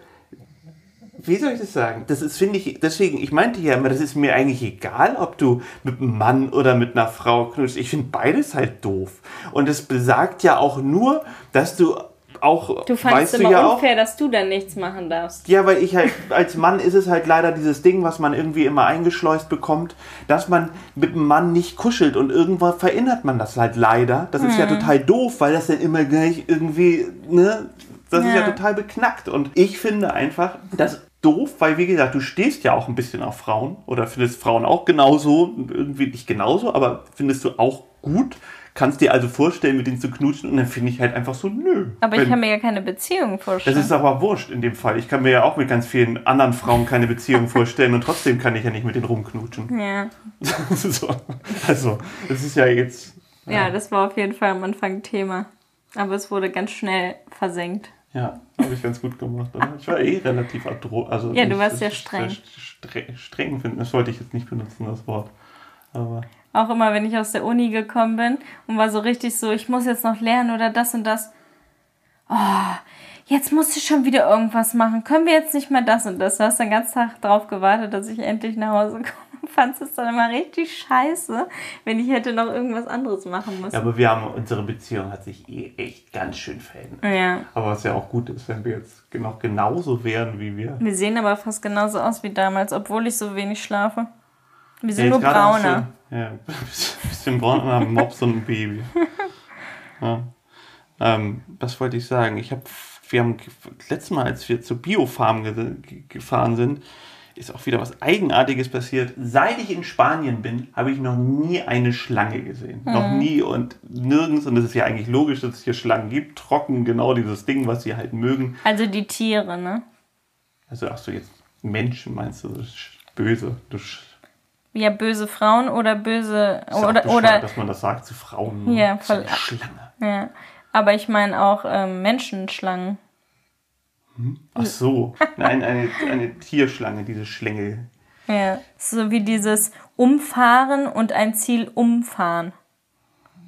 wie soll ich das sagen? Das ist, finde ich, deswegen, ich meinte ja immer, das ist mir eigentlich egal, ob du mit einem Mann oder mit einer Frau knutschst. Ich finde beides halt doof. Und es besagt ja auch nur, dass du auch, Du fandest weißt immer du ja auch, unfair, dass du dann nichts machen darfst. ja, weil ich halt, als Mann ist es halt leider dieses Ding, was man irgendwie immer eingeschleust bekommt, dass man mit einem Mann nicht kuschelt und irgendwann verinnert man das halt leider. Das ist ja Mhm. total doof, weil das dann immer gleich irgendwie, ne, das ist ja Ja. total beknackt. Und ich finde einfach, das doof, weil wie gesagt, du stehst ja auch ein bisschen auf Frauen oder findest Frauen auch genauso, irgendwie nicht genauso, aber findest du auch gut. Kannst dir also vorstellen, mit denen zu knutschen und dann finde ich halt einfach so, nö. Aber ich kann mir ja keine Beziehung das vorstellen. ist aber wurscht in dem Fall. Ich kann mir ja auch mit ganz vielen anderen Frauen keine Beziehung vorstellen und trotzdem kann ich ja nicht mit denen rumknutschen. ja. so. Also, das ist ja jetzt. ja, das war auf jeden Fall am Anfang Thema. Aber es wurde ganz schnell versenkt. Ja, habe ich ganz gut gemacht. Oder? Ich war eh relativ adro. Also Ja, du warst sehr das- streng. Streng, streng finden, das wollte ich jetzt nicht benutzen, das Wort. Aber Auch immer, wenn ich aus der Uni gekommen bin und war so richtig so, ich muss jetzt noch lernen oder das und das. Oh, jetzt musst du schon wieder irgendwas machen. Können wir jetzt nicht mehr das und das? Du hast den ganzen Tag drauf gewartet, dass ich endlich nach Hause komme. Fandest es dann immer richtig scheiße, wenn ich hätte noch irgendwas anderes machen müssen. ja, aber wir haben, unsere Beziehung hat sich eh echt ganz schön verändert. Ja. Aber was ja auch gut ist, wenn wir jetzt noch genauso wären wie wir. Wir sehen aber fast genauso aus wie damals, obwohl ich so wenig schlafe. Wir sind Ja, nur brauner. Du, ja, ein bisschen brauner, haben Mops und ein Baby. Ja. Ähm, was wollte ich sagen? Ich habe, wir haben das letzte Mal, als wir zur Biofarm ge- gefahren sind, ist auch wieder was Eigenartiges passiert. Seit ich in Spanien bin, habe ich noch nie eine Schlange gesehen. Noch nie und nirgends. Und es ist ja eigentlich logisch, dass es hier Schlangen gibt. Trocken, genau dieses Ding, was sie halt mögen. Also die Tiere, ne? Also, ach so, jetzt Menschen meinst du, böse. Du Ja, böse Frauen oder böse. Oder, bescheuert, oder, dass man das sagt zu Frauen. Ja, voll- Schlange. ja. Aber ich meine auch ähm, Menschenschlangen. Ach so. Nein, eine, eine Tierschlange, diese Schlängel. Ja. So wie dieses Umfahren und ein Ziel umfahren.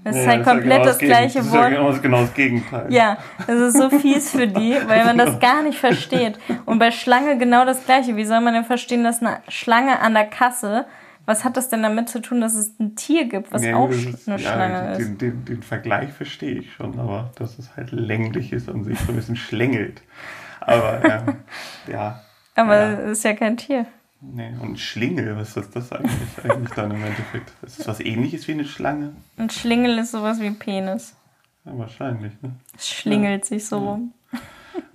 Das ist Ja, halt ja komplett genau das gleiche das ist Wort. Ja genau, genau das Gegenteil. Ja, das ist so fies für die, weil man das gar nicht versteht. Und bei Schlange genau das gleiche. Wie soll man denn verstehen, dass eine Schlange an der Kasse, was hat das denn damit zu tun, dass es ein Tier gibt, was Ja, auch das ist- eine ja, Schlange ist? den, den, den Vergleich verstehe ich schon, aber dass es halt länglich ist und sich so ein bisschen schlängelt. Aber ähm, ja, Aber ja. es ist ja kein Tier. nee. und Schlingel, was ist das eigentlich, eigentlich dann im Endeffekt? Ist das was ähnliches wie eine Schlange? Ein Schlingel ist sowas wie ein Penis. Ja, wahrscheinlich, ne? Es schlingelt sich so rum.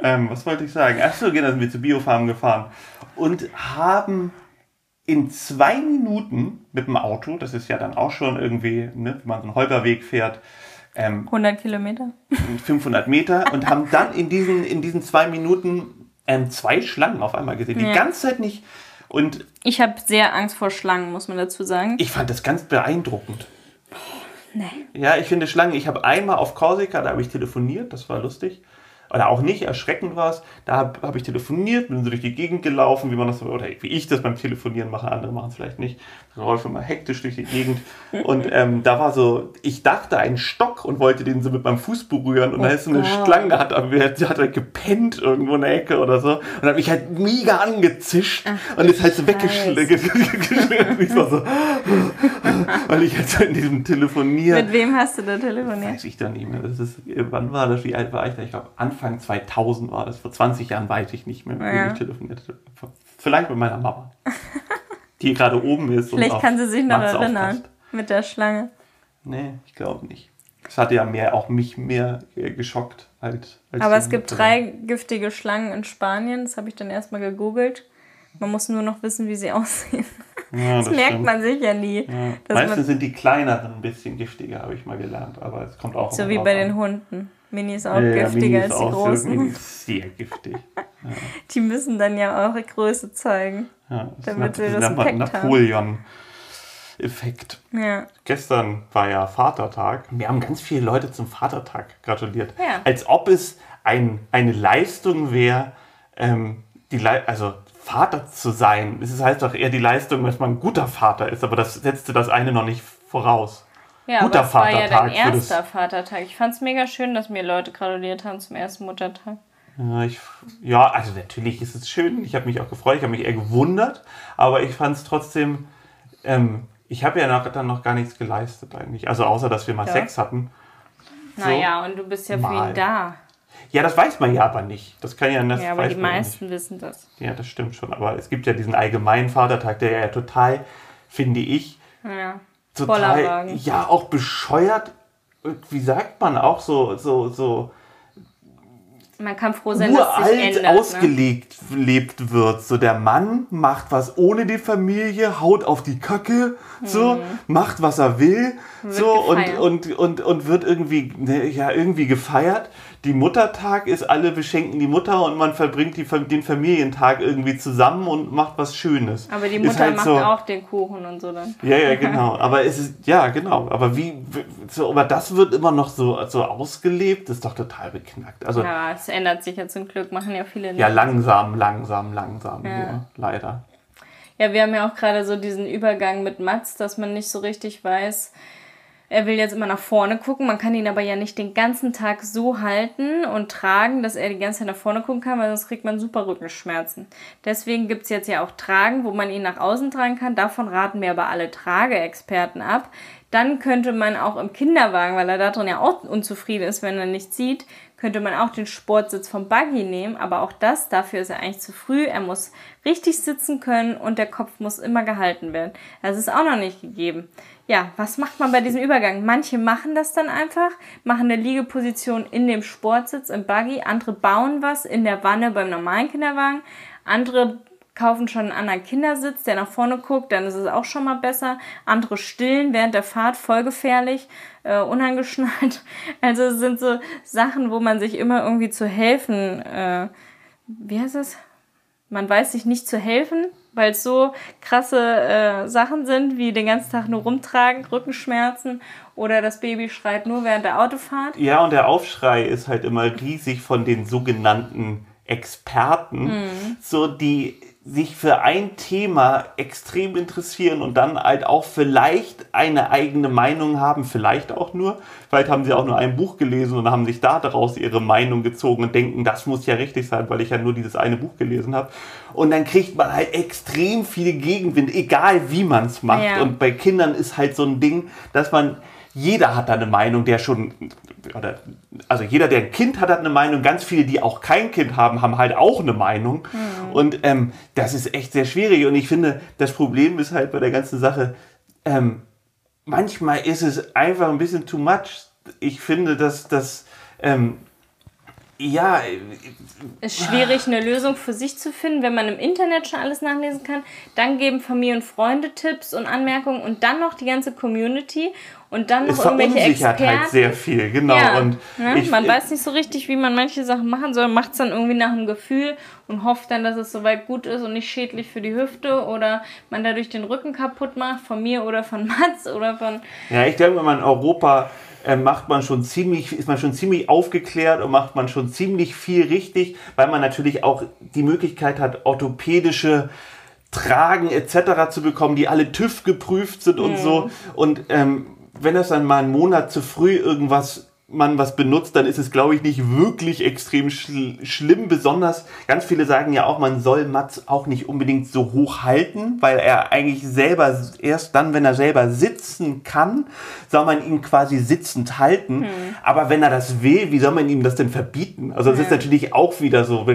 Ähm, was wollte ich sagen? Achso, genau, sind wir zu Biofarm gefahren und haben in zwei Minuten mit dem Auto, das ist ja dann auch schon irgendwie, ne, wenn man so einen Holperweg fährt, ähm, 100 Kilometer. 500 Meter und haben dann in diesen, in diesen zwei Minuten ähm, zwei Schlangen auf einmal gesehen. Die Ja. ganze Zeit nicht. Und Ich habe sehr Angst vor Schlangen, muss man dazu sagen. ich fand das ganz beeindruckend. Nee. Ja, ich finde Schlangen. Ich habe einmal auf Korsika, da habe ich telefoniert, das war lustig. Oder auch nicht, erschreckend war es. Da habe hab ich telefoniert, bin so durch die Gegend gelaufen, wie man das, oder wie ich das beim Telefonieren mache, andere machen es vielleicht nicht. Ich laufe immer hektisch durch die Gegend. Und ähm, da war so, ich dachte ein Stock und wollte den so mit meinem Fuß berühren. Und da ist so eine Gott. Schlange, hat, die hat halt gepennt irgendwo in der Ecke oder so. Und hat mich halt mega angezischt und ist halt so weggeschlagen. ich war so, weil ich halt so in diesem Telefonieren. Mit wem hast du da telefoniert? Weiß ich dann nicht mehr. Das ist, wann war das? Wie alt war ich da? Ich glaube, Anfang 2000 war das. Vor 20 Jahren weiß ich nicht mehr, Ja. ich telefoniert habe. Vielleicht mit meiner Mama. Die gerade oben ist. Vielleicht kann sie sich noch nachts erinnern. aufpasst. Mit der Schlange. Nee, ich glaube nicht. Das hatte ja mehr, auch mich mehr äh, geschockt als. als Aber es gibt drei giftige Schlangen in Spanien. Das habe ich dann erstmal gegoogelt. Man muss nur noch wissen, wie sie aussehen. Ja, Das, merkt stimmt. man sich ja nie. Ja. Meistens sind die kleineren ein bisschen giftiger, habe ich mal gelernt. Aber es kommt auch so wie bei an. den Hunden. Mini ist auch Ja, ja, giftiger Mini als ist die großen. Ist sehr giftig. Die müssen dann ja auch Größe zeigen. Ja, Damit ist wir das Respekt haben. Napoleon-Effekt. Ja. Gestern war ja Vatertag. Mir haben ganz viele Leute zum Vatertag gratuliert. Ja. Als ob es ein, eine Leistung wäre, ähm, die Lei- also Vater zu sein. Es heißt doch eher die Leistung, dass man ein guter Vater ist, aber das setzte das eine noch nicht voraus. Ja, Guter aber es war ja dein Vatertag erster Vatertag. Ich fand es mega schön, dass mir Leute gratuliert haben zum ersten Muttertag. Ja, ich, ja, also natürlich ist es schön. Ich habe mich auch gefreut, ich habe mich eher gewundert, aber ich fand es trotzdem, ähm, ich habe ja noch, dann noch gar nichts geleistet eigentlich. Also außer, dass wir mal Ja. Sex hatten. Naja, und du bist ja für Mal. ihn da. Ja, das weiß man ja aber nicht. Das kann ja das Ja, aber die meisten wissen das. Nicht. Ja, das stimmt schon. Aber es gibt ja diesen allgemeinen Vatertag, der ja total, finde ich, Ja. Total, ja, auch bescheuert, wie sagt man, auch so, so, so Man kann froh sein, dass es sich uralt ändert. Ne? ausgelegt lebt wird. So der Mann macht was ohne die Familie, haut auf die Kacke, so macht was er will, so und, Mhm. gefeiert. und, und, und wird irgendwie ne, ja irgendwie gefeiert. Die Muttertag ist, alle beschenken die Mutter und man verbringt die, den Familientag irgendwie zusammen und macht was Schönes. Aber die Mutter halt macht so- auch den Kuchen und so dann. ja, ja, genau. Aber es ist, ja, genau. Aber wie, so, aber das wird immer noch so, so ausgelebt, ist doch total beknackt. Also, ja, Ja, es ändert sich ja zum Glück, machen ja viele nicht. langsam, langsam, langsam, Ja. nur, leider. Ja, wir haben ja auch gerade so diesen Übergang mit Mats, dass man nicht so richtig weiß. Er will jetzt immer nach vorne gucken, man kann ihn aber ja nicht den ganzen Tag so halten und tragen, dass er die ganze Zeit nach vorne gucken kann, weil sonst kriegt man super Rückenschmerzen. Deswegen gibt's jetzt ja auch Tragen, wo man ihn nach außen tragen kann. Davon raten mir aber alle Trageexperten ab. Dann könnte man auch im Kinderwagen, weil er da drin ja auch unzufrieden ist, wenn er nicht sieht, könnte man auch den Sportsitz vom Buggy nehmen, aber auch das, dafür ist er eigentlich zu früh. Er muss richtig sitzen können und der Kopf muss immer gehalten werden. Das ist auch noch nicht gegeben. Ja, was macht man bei diesem Übergang? Manche machen das dann einfach, machen eine Liegeposition in dem Sportsitz im Buggy, andere bauen was in der Wanne beim normalen Kinderwagen, andere kaufen schon einen anderen Kindersitz, der nach vorne guckt, dann ist es auch schon mal besser. Andere stillen während der Fahrt, voll gefährlich, äh, unangeschnallt. Also es sind so Sachen, wo man sich immer irgendwie zu helfen, äh, wie heißt das? Man weiß sich nicht zu helfen, weil es so krasse äh, Sachen sind, wie den ganzen Tag nur rumtragen, Rückenschmerzen oder das Baby schreit nur während der Autofahrt. Ja, und der Aufschrei ist halt immer riesig von den sogenannten Experten, mhm. so die sich für ein Thema extrem interessieren und dann halt auch vielleicht eine eigene Meinung haben, vielleicht auch nur. Vielleicht haben sie auch nur ein Buch gelesen und haben sich da daraus ihre Meinung gezogen und denken, das muss ja richtig sein, weil ich ja nur dieses eine Buch gelesen habe. Und dann kriegt man halt extrem viel Gegenwind, egal wie man es macht. Ja. Und bei Kindern ist halt so ein Ding, dass man jeder hat da eine Meinung, der schon, oder, also jeder, der ein Kind hat, hat eine Meinung. Ganz viele, die auch kein Kind haben, haben halt auch eine Meinung. Mhm. Und ähm, das ist echt sehr schwierig. Und ich finde, das Problem ist halt bei der ganzen Sache, ähm, manchmal ist es einfach ein bisschen too much. Ich finde, dass das, ähm, ja. Ist schwierig, eine Lösung für sich zu finden, wenn man im Internet schon alles nachlesen kann. Dann geben Familie und Freunde Tipps und Anmerkungen und dann noch die ganze Community und dann noch es irgendwelche halt Experten. halt sehr viel, genau. Ja, und ne? ich, man weiß nicht so richtig, wie man manche Sachen machen soll, macht es dann irgendwie nach dem Gefühl und hofft dann, dass es soweit gut ist und nicht schädlich für die Hüfte oder man dadurch den Rücken kaputt macht, von mir oder von Mats oder von... Ja, ich denke, wenn man in Europa macht man schon ziemlich, ist man schon ziemlich aufgeklärt und macht man schon ziemlich viel richtig, weil man natürlich auch die Möglichkeit hat, orthopädische Tragen etc. zu bekommen, die alle TÜV geprüft sind und mhm. so. Und ähm, wenn das dann mal einen Monat zu früh irgendwas man was benutzt, dann ist es, glaube ich, nicht wirklich extrem schl schlimm. Besonders, ganz viele sagen ja auch, man soll Mats auch nicht unbedingt so hoch halten, weil er eigentlich selber, erst dann, wenn er selber sitzen kann, soll man ihn quasi sitzend halten. Hm. Aber wenn er das will, wie soll man ihm das denn verbieten? Also das ja. ist natürlich auch wieder so,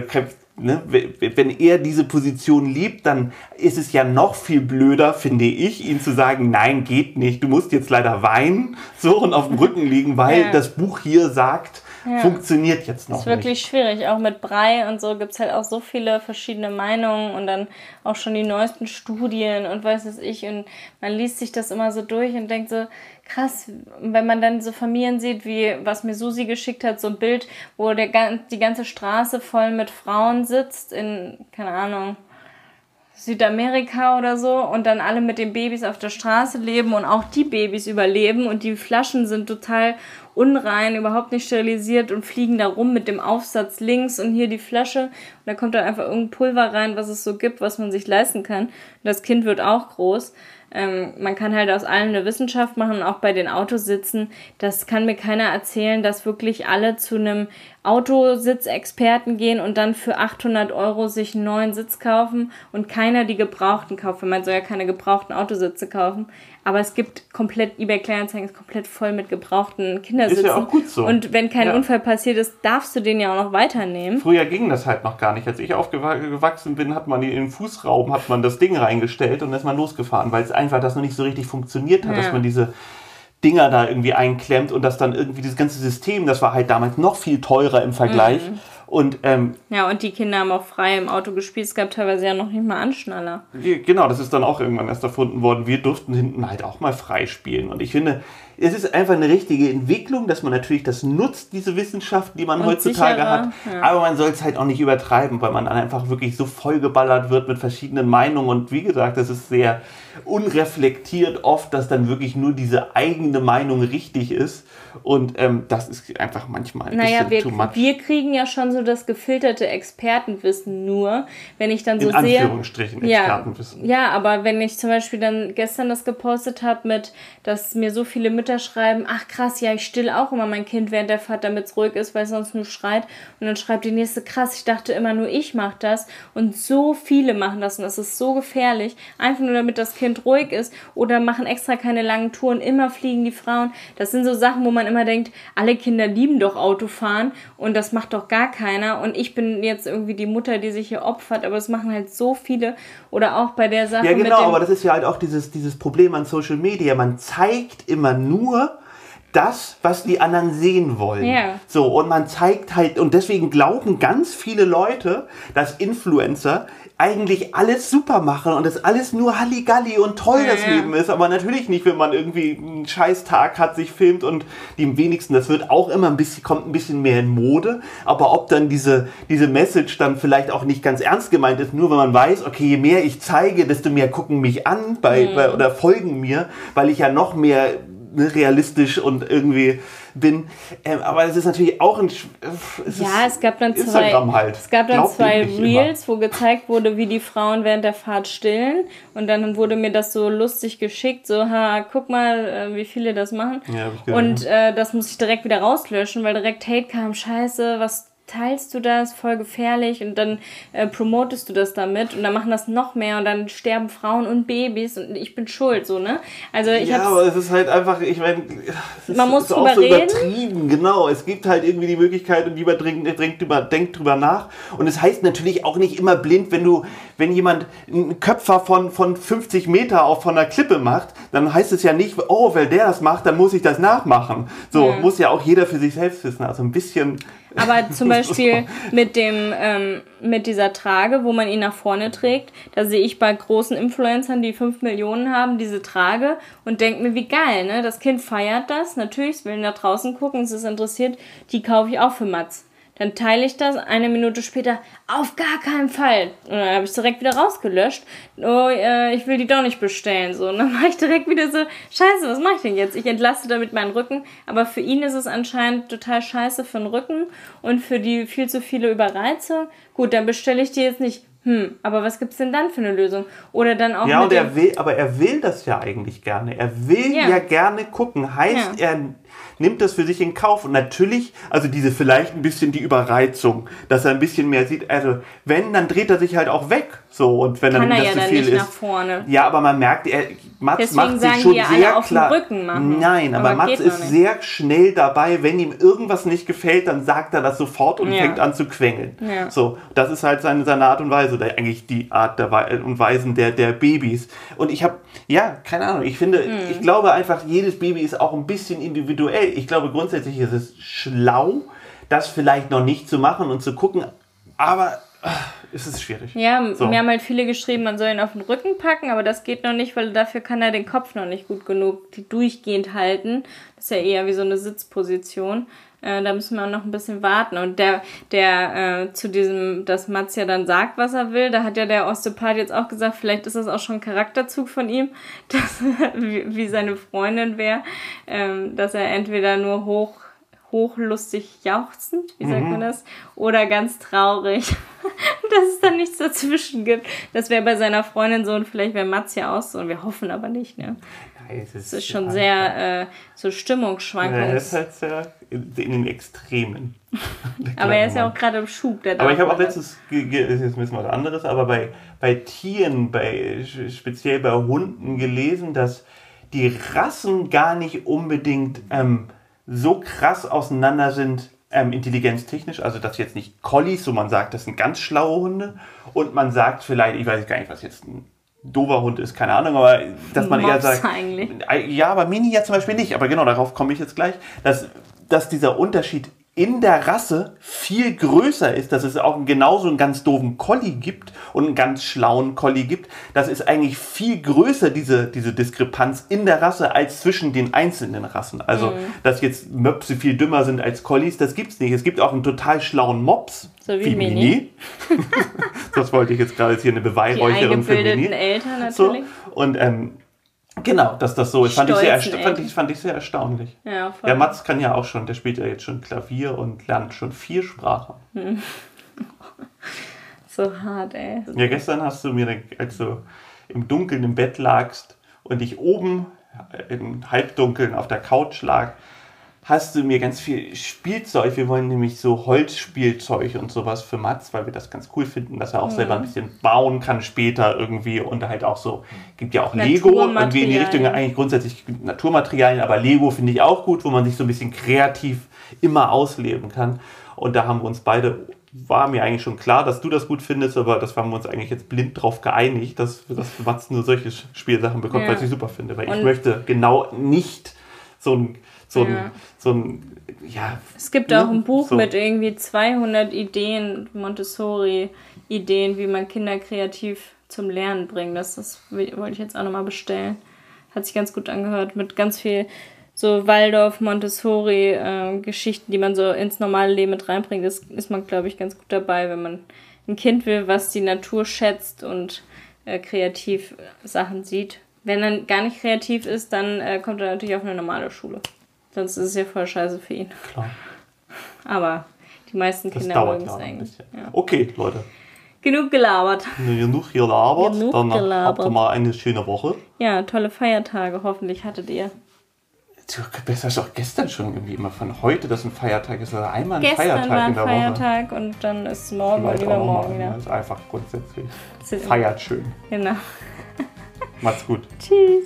ne, wenn er diese Position liebt, dann ist es ja noch viel blöder, finde ich, ihm zu sagen, nein, geht nicht, du musst jetzt leider weinen, so und auf dem Rücken liegen, weil ja. das Buch hier sagt, ja. funktioniert jetzt noch. Das ist wirklich nicht. schwierig. Auch mit Brei und so gibt es halt auch so viele verschiedene Meinungen und dann auch schon die neuesten Studien und weiß es ich. Und man liest sich das immer so durch und denkt so, krass, wenn man dann so Familien sieht, wie was mir Susi geschickt hat, so ein Bild, wo der, die ganze Straße voll mit Frauen sitzt in, keine Ahnung, Südamerika oder so und dann alle mit den Babys auf der Straße leben und auch die Babys überleben und die Flaschen sind total unrein, überhaupt nicht sterilisiert und fliegen da rum mit dem Aufsatz links und hier die Flasche und da kommt dann einfach irgendein Pulver rein, was es so gibt, was man sich leisten kann. Und das Kind wird auch groß. Ähm, man kann halt aus allem eine Wissenschaft machen, auch bei den Autositzen. Das kann mir keiner erzählen, dass wirklich alle zu einem Autositzexperten gehen und dann für 800 Euro sich einen neuen Sitz kaufen und keiner die gebrauchten kauft. Man soll ja keine gebrauchten Autositze kaufen. Aber es gibt komplett, eBay Kleinanzeigen ist komplett voll mit gebrauchten Kindersitzen. Ist ja auch gut so. Und wenn kein ja. Unfall passiert ist, darfst du den ja auch noch weiternehmen. Früher ging das halt noch gar nicht. Als ich aufgewachsen bin, hat man in den Fußraum, hat man das Ding reingestellt und ist man losgefahren, weil es einfach das noch nicht so richtig funktioniert hat, ja. dass man diese Dinger da irgendwie einklemmt und das dann irgendwie dieses ganze System, das war halt damals noch viel teurer im Vergleich. Mhm. Und, ähm, ja, und die Kinder haben auch frei im Auto gespielt. Es gab teilweise ja noch nicht mal Anschnaller. Genau, das ist dann auch irgendwann erst erfunden worden. Wir durften hinten halt auch mal frei spielen. Und ich finde, es ist einfach eine richtige Entwicklung, dass man natürlich das nutzt, diese Wissenschaft, die man und heutzutage sicherer, hat. Ja. Aber man soll es halt auch nicht übertreiben, weil man dann einfach wirklich so vollgeballert wird mit verschiedenen Meinungen. Und wie gesagt, das ist sehr unreflektiert oft, dass dann wirklich nur diese eigene Meinung richtig ist. Und ähm, das ist einfach manchmal ein naja, bisschen wir, too much. Wir kriegen ja schon so das gefilterte Expertenwissen nur, wenn ich dann so In sehe. Anführungsstrichen Expertenwissen. Ja, ja, aber wenn ich zum Beispiel dann gestern das gepostet habe mit, dass mir so viele Mütter schreiben, ach krass, ja, ich still auch immer mein Kind während der Fahrt, damit es ruhig ist, weil es sonst nur schreit. Und dann schreibt die nächste, krass, ich dachte immer nur ich mache das. Und so viele machen das und das ist so gefährlich. Einfach nur damit das Kind ruhig ist oder machen extra keine langen Touren, immer fliegen die Frauen. Das sind so Sachen, wo man immer denkt, alle Kinder lieben doch Autofahren und das macht doch gar keiner. Und ich bin jetzt irgendwie die Mutter, die sich hier opfert, aber das machen halt so viele. Oder auch bei der Sache. Ja, genau, aber das ist ja halt auch dieses, dieses Problem an Social Media. Man zeigt immer nur das, was die anderen sehen wollen. Ja. So, und man zeigt halt, und deswegen glauben ganz viele Leute, dass Influencer eigentlich alles super machen und es alles nur Halligalli und toll Ja, das ja. Leben ist, aber natürlich nicht, wenn man irgendwie einen scheiß Tag hat, sich filmt und die wenigsten, das wird auch immer ein bisschen, kommt ein bisschen mehr in Mode, aber ob dann diese, diese Message dann vielleicht auch nicht ganz ernst gemeint ist, nur wenn man weiß, okay, je mehr ich zeige, desto mehr gucken mich an bei, Mhm. bei, oder folgen mir, weil ich ja noch mehr realistisch und irgendwie bin. Ähm, aber es ist natürlich auch ein. Sch- Es Ja, es gab dann zwei, Instagram halt. es gab dann Glaubt zwei nicht immer. Reels, wo gezeigt wurde, wie die Frauen während der Fahrt stillen. Und dann wurde mir das so lustig geschickt, so, ha, guck mal, äh, wie viele das machen. Ja. Und äh, das muss ich direkt wieder rauslöschen, weil direkt Hate kam, scheiße, was teilst du das, voll gefährlich und dann äh, promotest du das damit und dann machen das noch mehr und dann sterben Frauen und Babys und ich bin schuld, so, ne? Also ich ja, aber es ist halt einfach, ich meine, es ist, Man muss ist auch drüber so reden. übertrieben, genau. Es gibt halt irgendwie die Möglichkeit und lieber denkt, drüber, denkt drüber nach. Und es heißt natürlich auch nicht immer blind, wenn du, wenn jemand einen Köpfer von, von 50 Meter auf von einer Klippe macht, dann heißt es ja nicht, oh, weil der das macht, dann muss ich das nachmachen. So, Ja. muss ja auch jeder für sich selbst wissen. Also ein bisschen. Aber zum Beispiel mit dem, ähm, mit dieser Trage, wo man ihn nach vorne trägt, da sehe ich bei großen Influencern, die 5 Millionen haben, diese Trage und denke mir, wie geil, ne? Das Kind feiert das, natürlich, es will nach draußen gucken, es ist interessiert, die kaufe ich auch für Mats. Dann teile ich das, eine Minute später, auf gar keinen Fall. Und dann habe ich direkt wieder rausgelöscht. Oh, äh, ich will die doch nicht bestellen. So, und dann mache ich direkt wieder so, scheiße, was mache ich denn jetzt? Ich entlaste damit meinen Rücken. Aber für ihn ist es anscheinend total scheiße für den Rücken und für die viel zu viele Überreizung. Gut, dann bestelle ich die jetzt nicht. Hm, aber was gibt's denn dann für eine Lösung? Oder dann auch Ja, mit und er will, aber er will das ja eigentlich gerne. Er will ja, Ja. gerne gucken. Heißt, Ja. er nimmt das für sich in Kauf. Und natürlich, also diese vielleicht ein bisschen die Überreizung, dass er ein bisschen mehr sieht. Also, wenn, dann dreht er sich halt auch weg. So, und wenn kann dann er das ja zu dann viel nicht ist. nach vorne. Ja, aber man merkt, er, Mats Deswegen macht sich schon sehr auf den klar. Nein, aber, Aber Mats ist sehr schnell dabei, wenn ihm irgendwas nicht gefällt, dann sagt er das sofort und Ja. fängt an zu quengeln. Ja. So, das ist halt seine, seine Art und Weise, oder eigentlich die Art der Wei- und Weisen der, der Babys. Und ich habe, ja, keine Ahnung, ich finde, Hm. ich glaube einfach, jedes Baby ist auch ein bisschen individuell. Ich glaube, grundsätzlich ist es schlau, das vielleicht noch nicht zu machen und zu gucken, aber äh, es ist schwierig. Ja, So. mir haben halt viele geschrieben, man soll ihn auf den Rücken packen, aber das geht noch nicht, weil dafür kann er den Kopf noch nicht gut genug durchgehend halten. Das ist ja eher wie so eine Sitzposition. Äh, da müssen wir noch ein bisschen warten. Und der, der äh, zu diesem, dass Mats ja dann sagt, was er will, da hat ja der Osteopath jetzt auch gesagt, vielleicht ist das auch schon ein Charakterzug von ihm, dass, wie, wie seine Freundin wäre, ähm, dass er entweder nur hoch hochlustig jauchzen, wie sagt man das? Oder ganz traurig, dass es dann nichts dazwischen gibt. Das wäre bei seiner Freundin so und vielleicht wäre Mats ja auch so und wir hoffen aber nicht, ne? Nein, es Das ist schon sehr äh, so Ja, er Stimmungsschwankungen. ist halt sehr in, in den Extremen. Aber er ist ja auch gerade im Schub. Der Aber ich habe auch das ist jetzt ein bisschen was anderes, aber bei, bei Tieren, bei, speziell bei Hunden gelesen, dass die Rassen gar nicht unbedingt ähm, so krass auseinander sind, ähm, intelligenztechnisch. Also, dass jetzt nicht Collies, so man sagt, das sind ganz schlaue Hunde. Und man sagt vielleicht, ich weiß gar nicht, was jetzt ein doofer Hund ist, keine Ahnung, aber dass man eher Mops sagt. eigentlich. Ja, aber Mini ja zum Beispiel nicht. Aber genau, darauf komme ich jetzt gleich, dass, dass dieser Unterschied in der Rasse viel größer ist, dass es auch genauso einen ganz doofen Collie gibt und einen ganz schlauen Collie gibt. Das ist eigentlich viel größer, diese, diese Diskrepanz in der Rasse, als zwischen den einzelnen Rassen. Also, Mhm. dass jetzt Möpse viel dümmer sind als Collies, das gibt's nicht. Es gibt auch einen total schlauen Mops. So wie Mini. das wollte ich jetzt gerade jetzt hier eine Beweihräucherin für Mini. Eltern So, natürlich. und ähm, genau, dass das so ist, fand ich, sehr, Stolzen ersta- fand, ich, fand ich sehr erstaunlich. Ja, voll. Der Mats kann ja auch schon, der spielt ja jetzt schon Klavier und lernt schon vier Sprachen. so hart, ey. Ja, gestern hast du mir, als du im Dunkeln im Bett lagst und ich oben im Halbdunkeln auf der Couch lag, hast du mir ganz viel Spielzeug. Wir wollen nämlich so Holzspielzeug und sowas für Mats, weil wir das ganz cool finden, dass er auch selber ein bisschen bauen kann später irgendwie und halt auch so, gibt ja auch Lego irgendwie in die Richtung, eigentlich grundsätzlich Naturmaterialien, aber Lego finde ich auch gut, wo man sich so ein bisschen kreativ immer ausleben kann. Und da haben wir uns beide, war mir eigentlich schon klar, dass du das gut findest, aber das haben wir uns eigentlich jetzt blind drauf geeinigt, dass, dass Mats nur solche Spielsachen bekommt, Ja. was ich super finde, weil ich Und- möchte genau nicht so ein, so ein, Ja. so ein, ja. Es gibt ne, auch ein Buch so. mit irgendwie 200 Ideen, Montessori-Ideen, wie man Kinder kreativ zum Lernen bringt. Das, das wollte ich jetzt auch nochmal bestellen. Hat sich ganz gut angehört mit ganz viel so Waldorf, Montessori-Geschichten, die man so ins normale Leben mit reinbringt. Das ist man, glaube ich, ganz gut dabei, wenn man ein Kind will, was die Natur schätzt und äh, kreativ Sachen sieht. Wenn er gar nicht kreativ ist, dann äh, kommt er natürlich auf eine normale Schule. Sonst ist es ja voll scheiße für ihn. Klar, Aber die meisten das Kinder mögen ja es eigentlich. Ja. Okay, Leute. Genug gelabert. Ne, Genug gelabert. Genug Dann habt ihr gelabert. mal eine schöne Woche. Ja, tolle Feiertage, hoffentlich hattet ihr. Du bist ja auch gestern schon irgendwie immer von heute, dass ein Feiertag ist, oder einmal ein Gestern Feiertag war ein in der Woche. Feiertag und dann ist morgen und Vielleicht mal übermorgen wieder. Ist einfach grundsätzlich. Feiert schön. Genau. Macht's gut. Tschüss.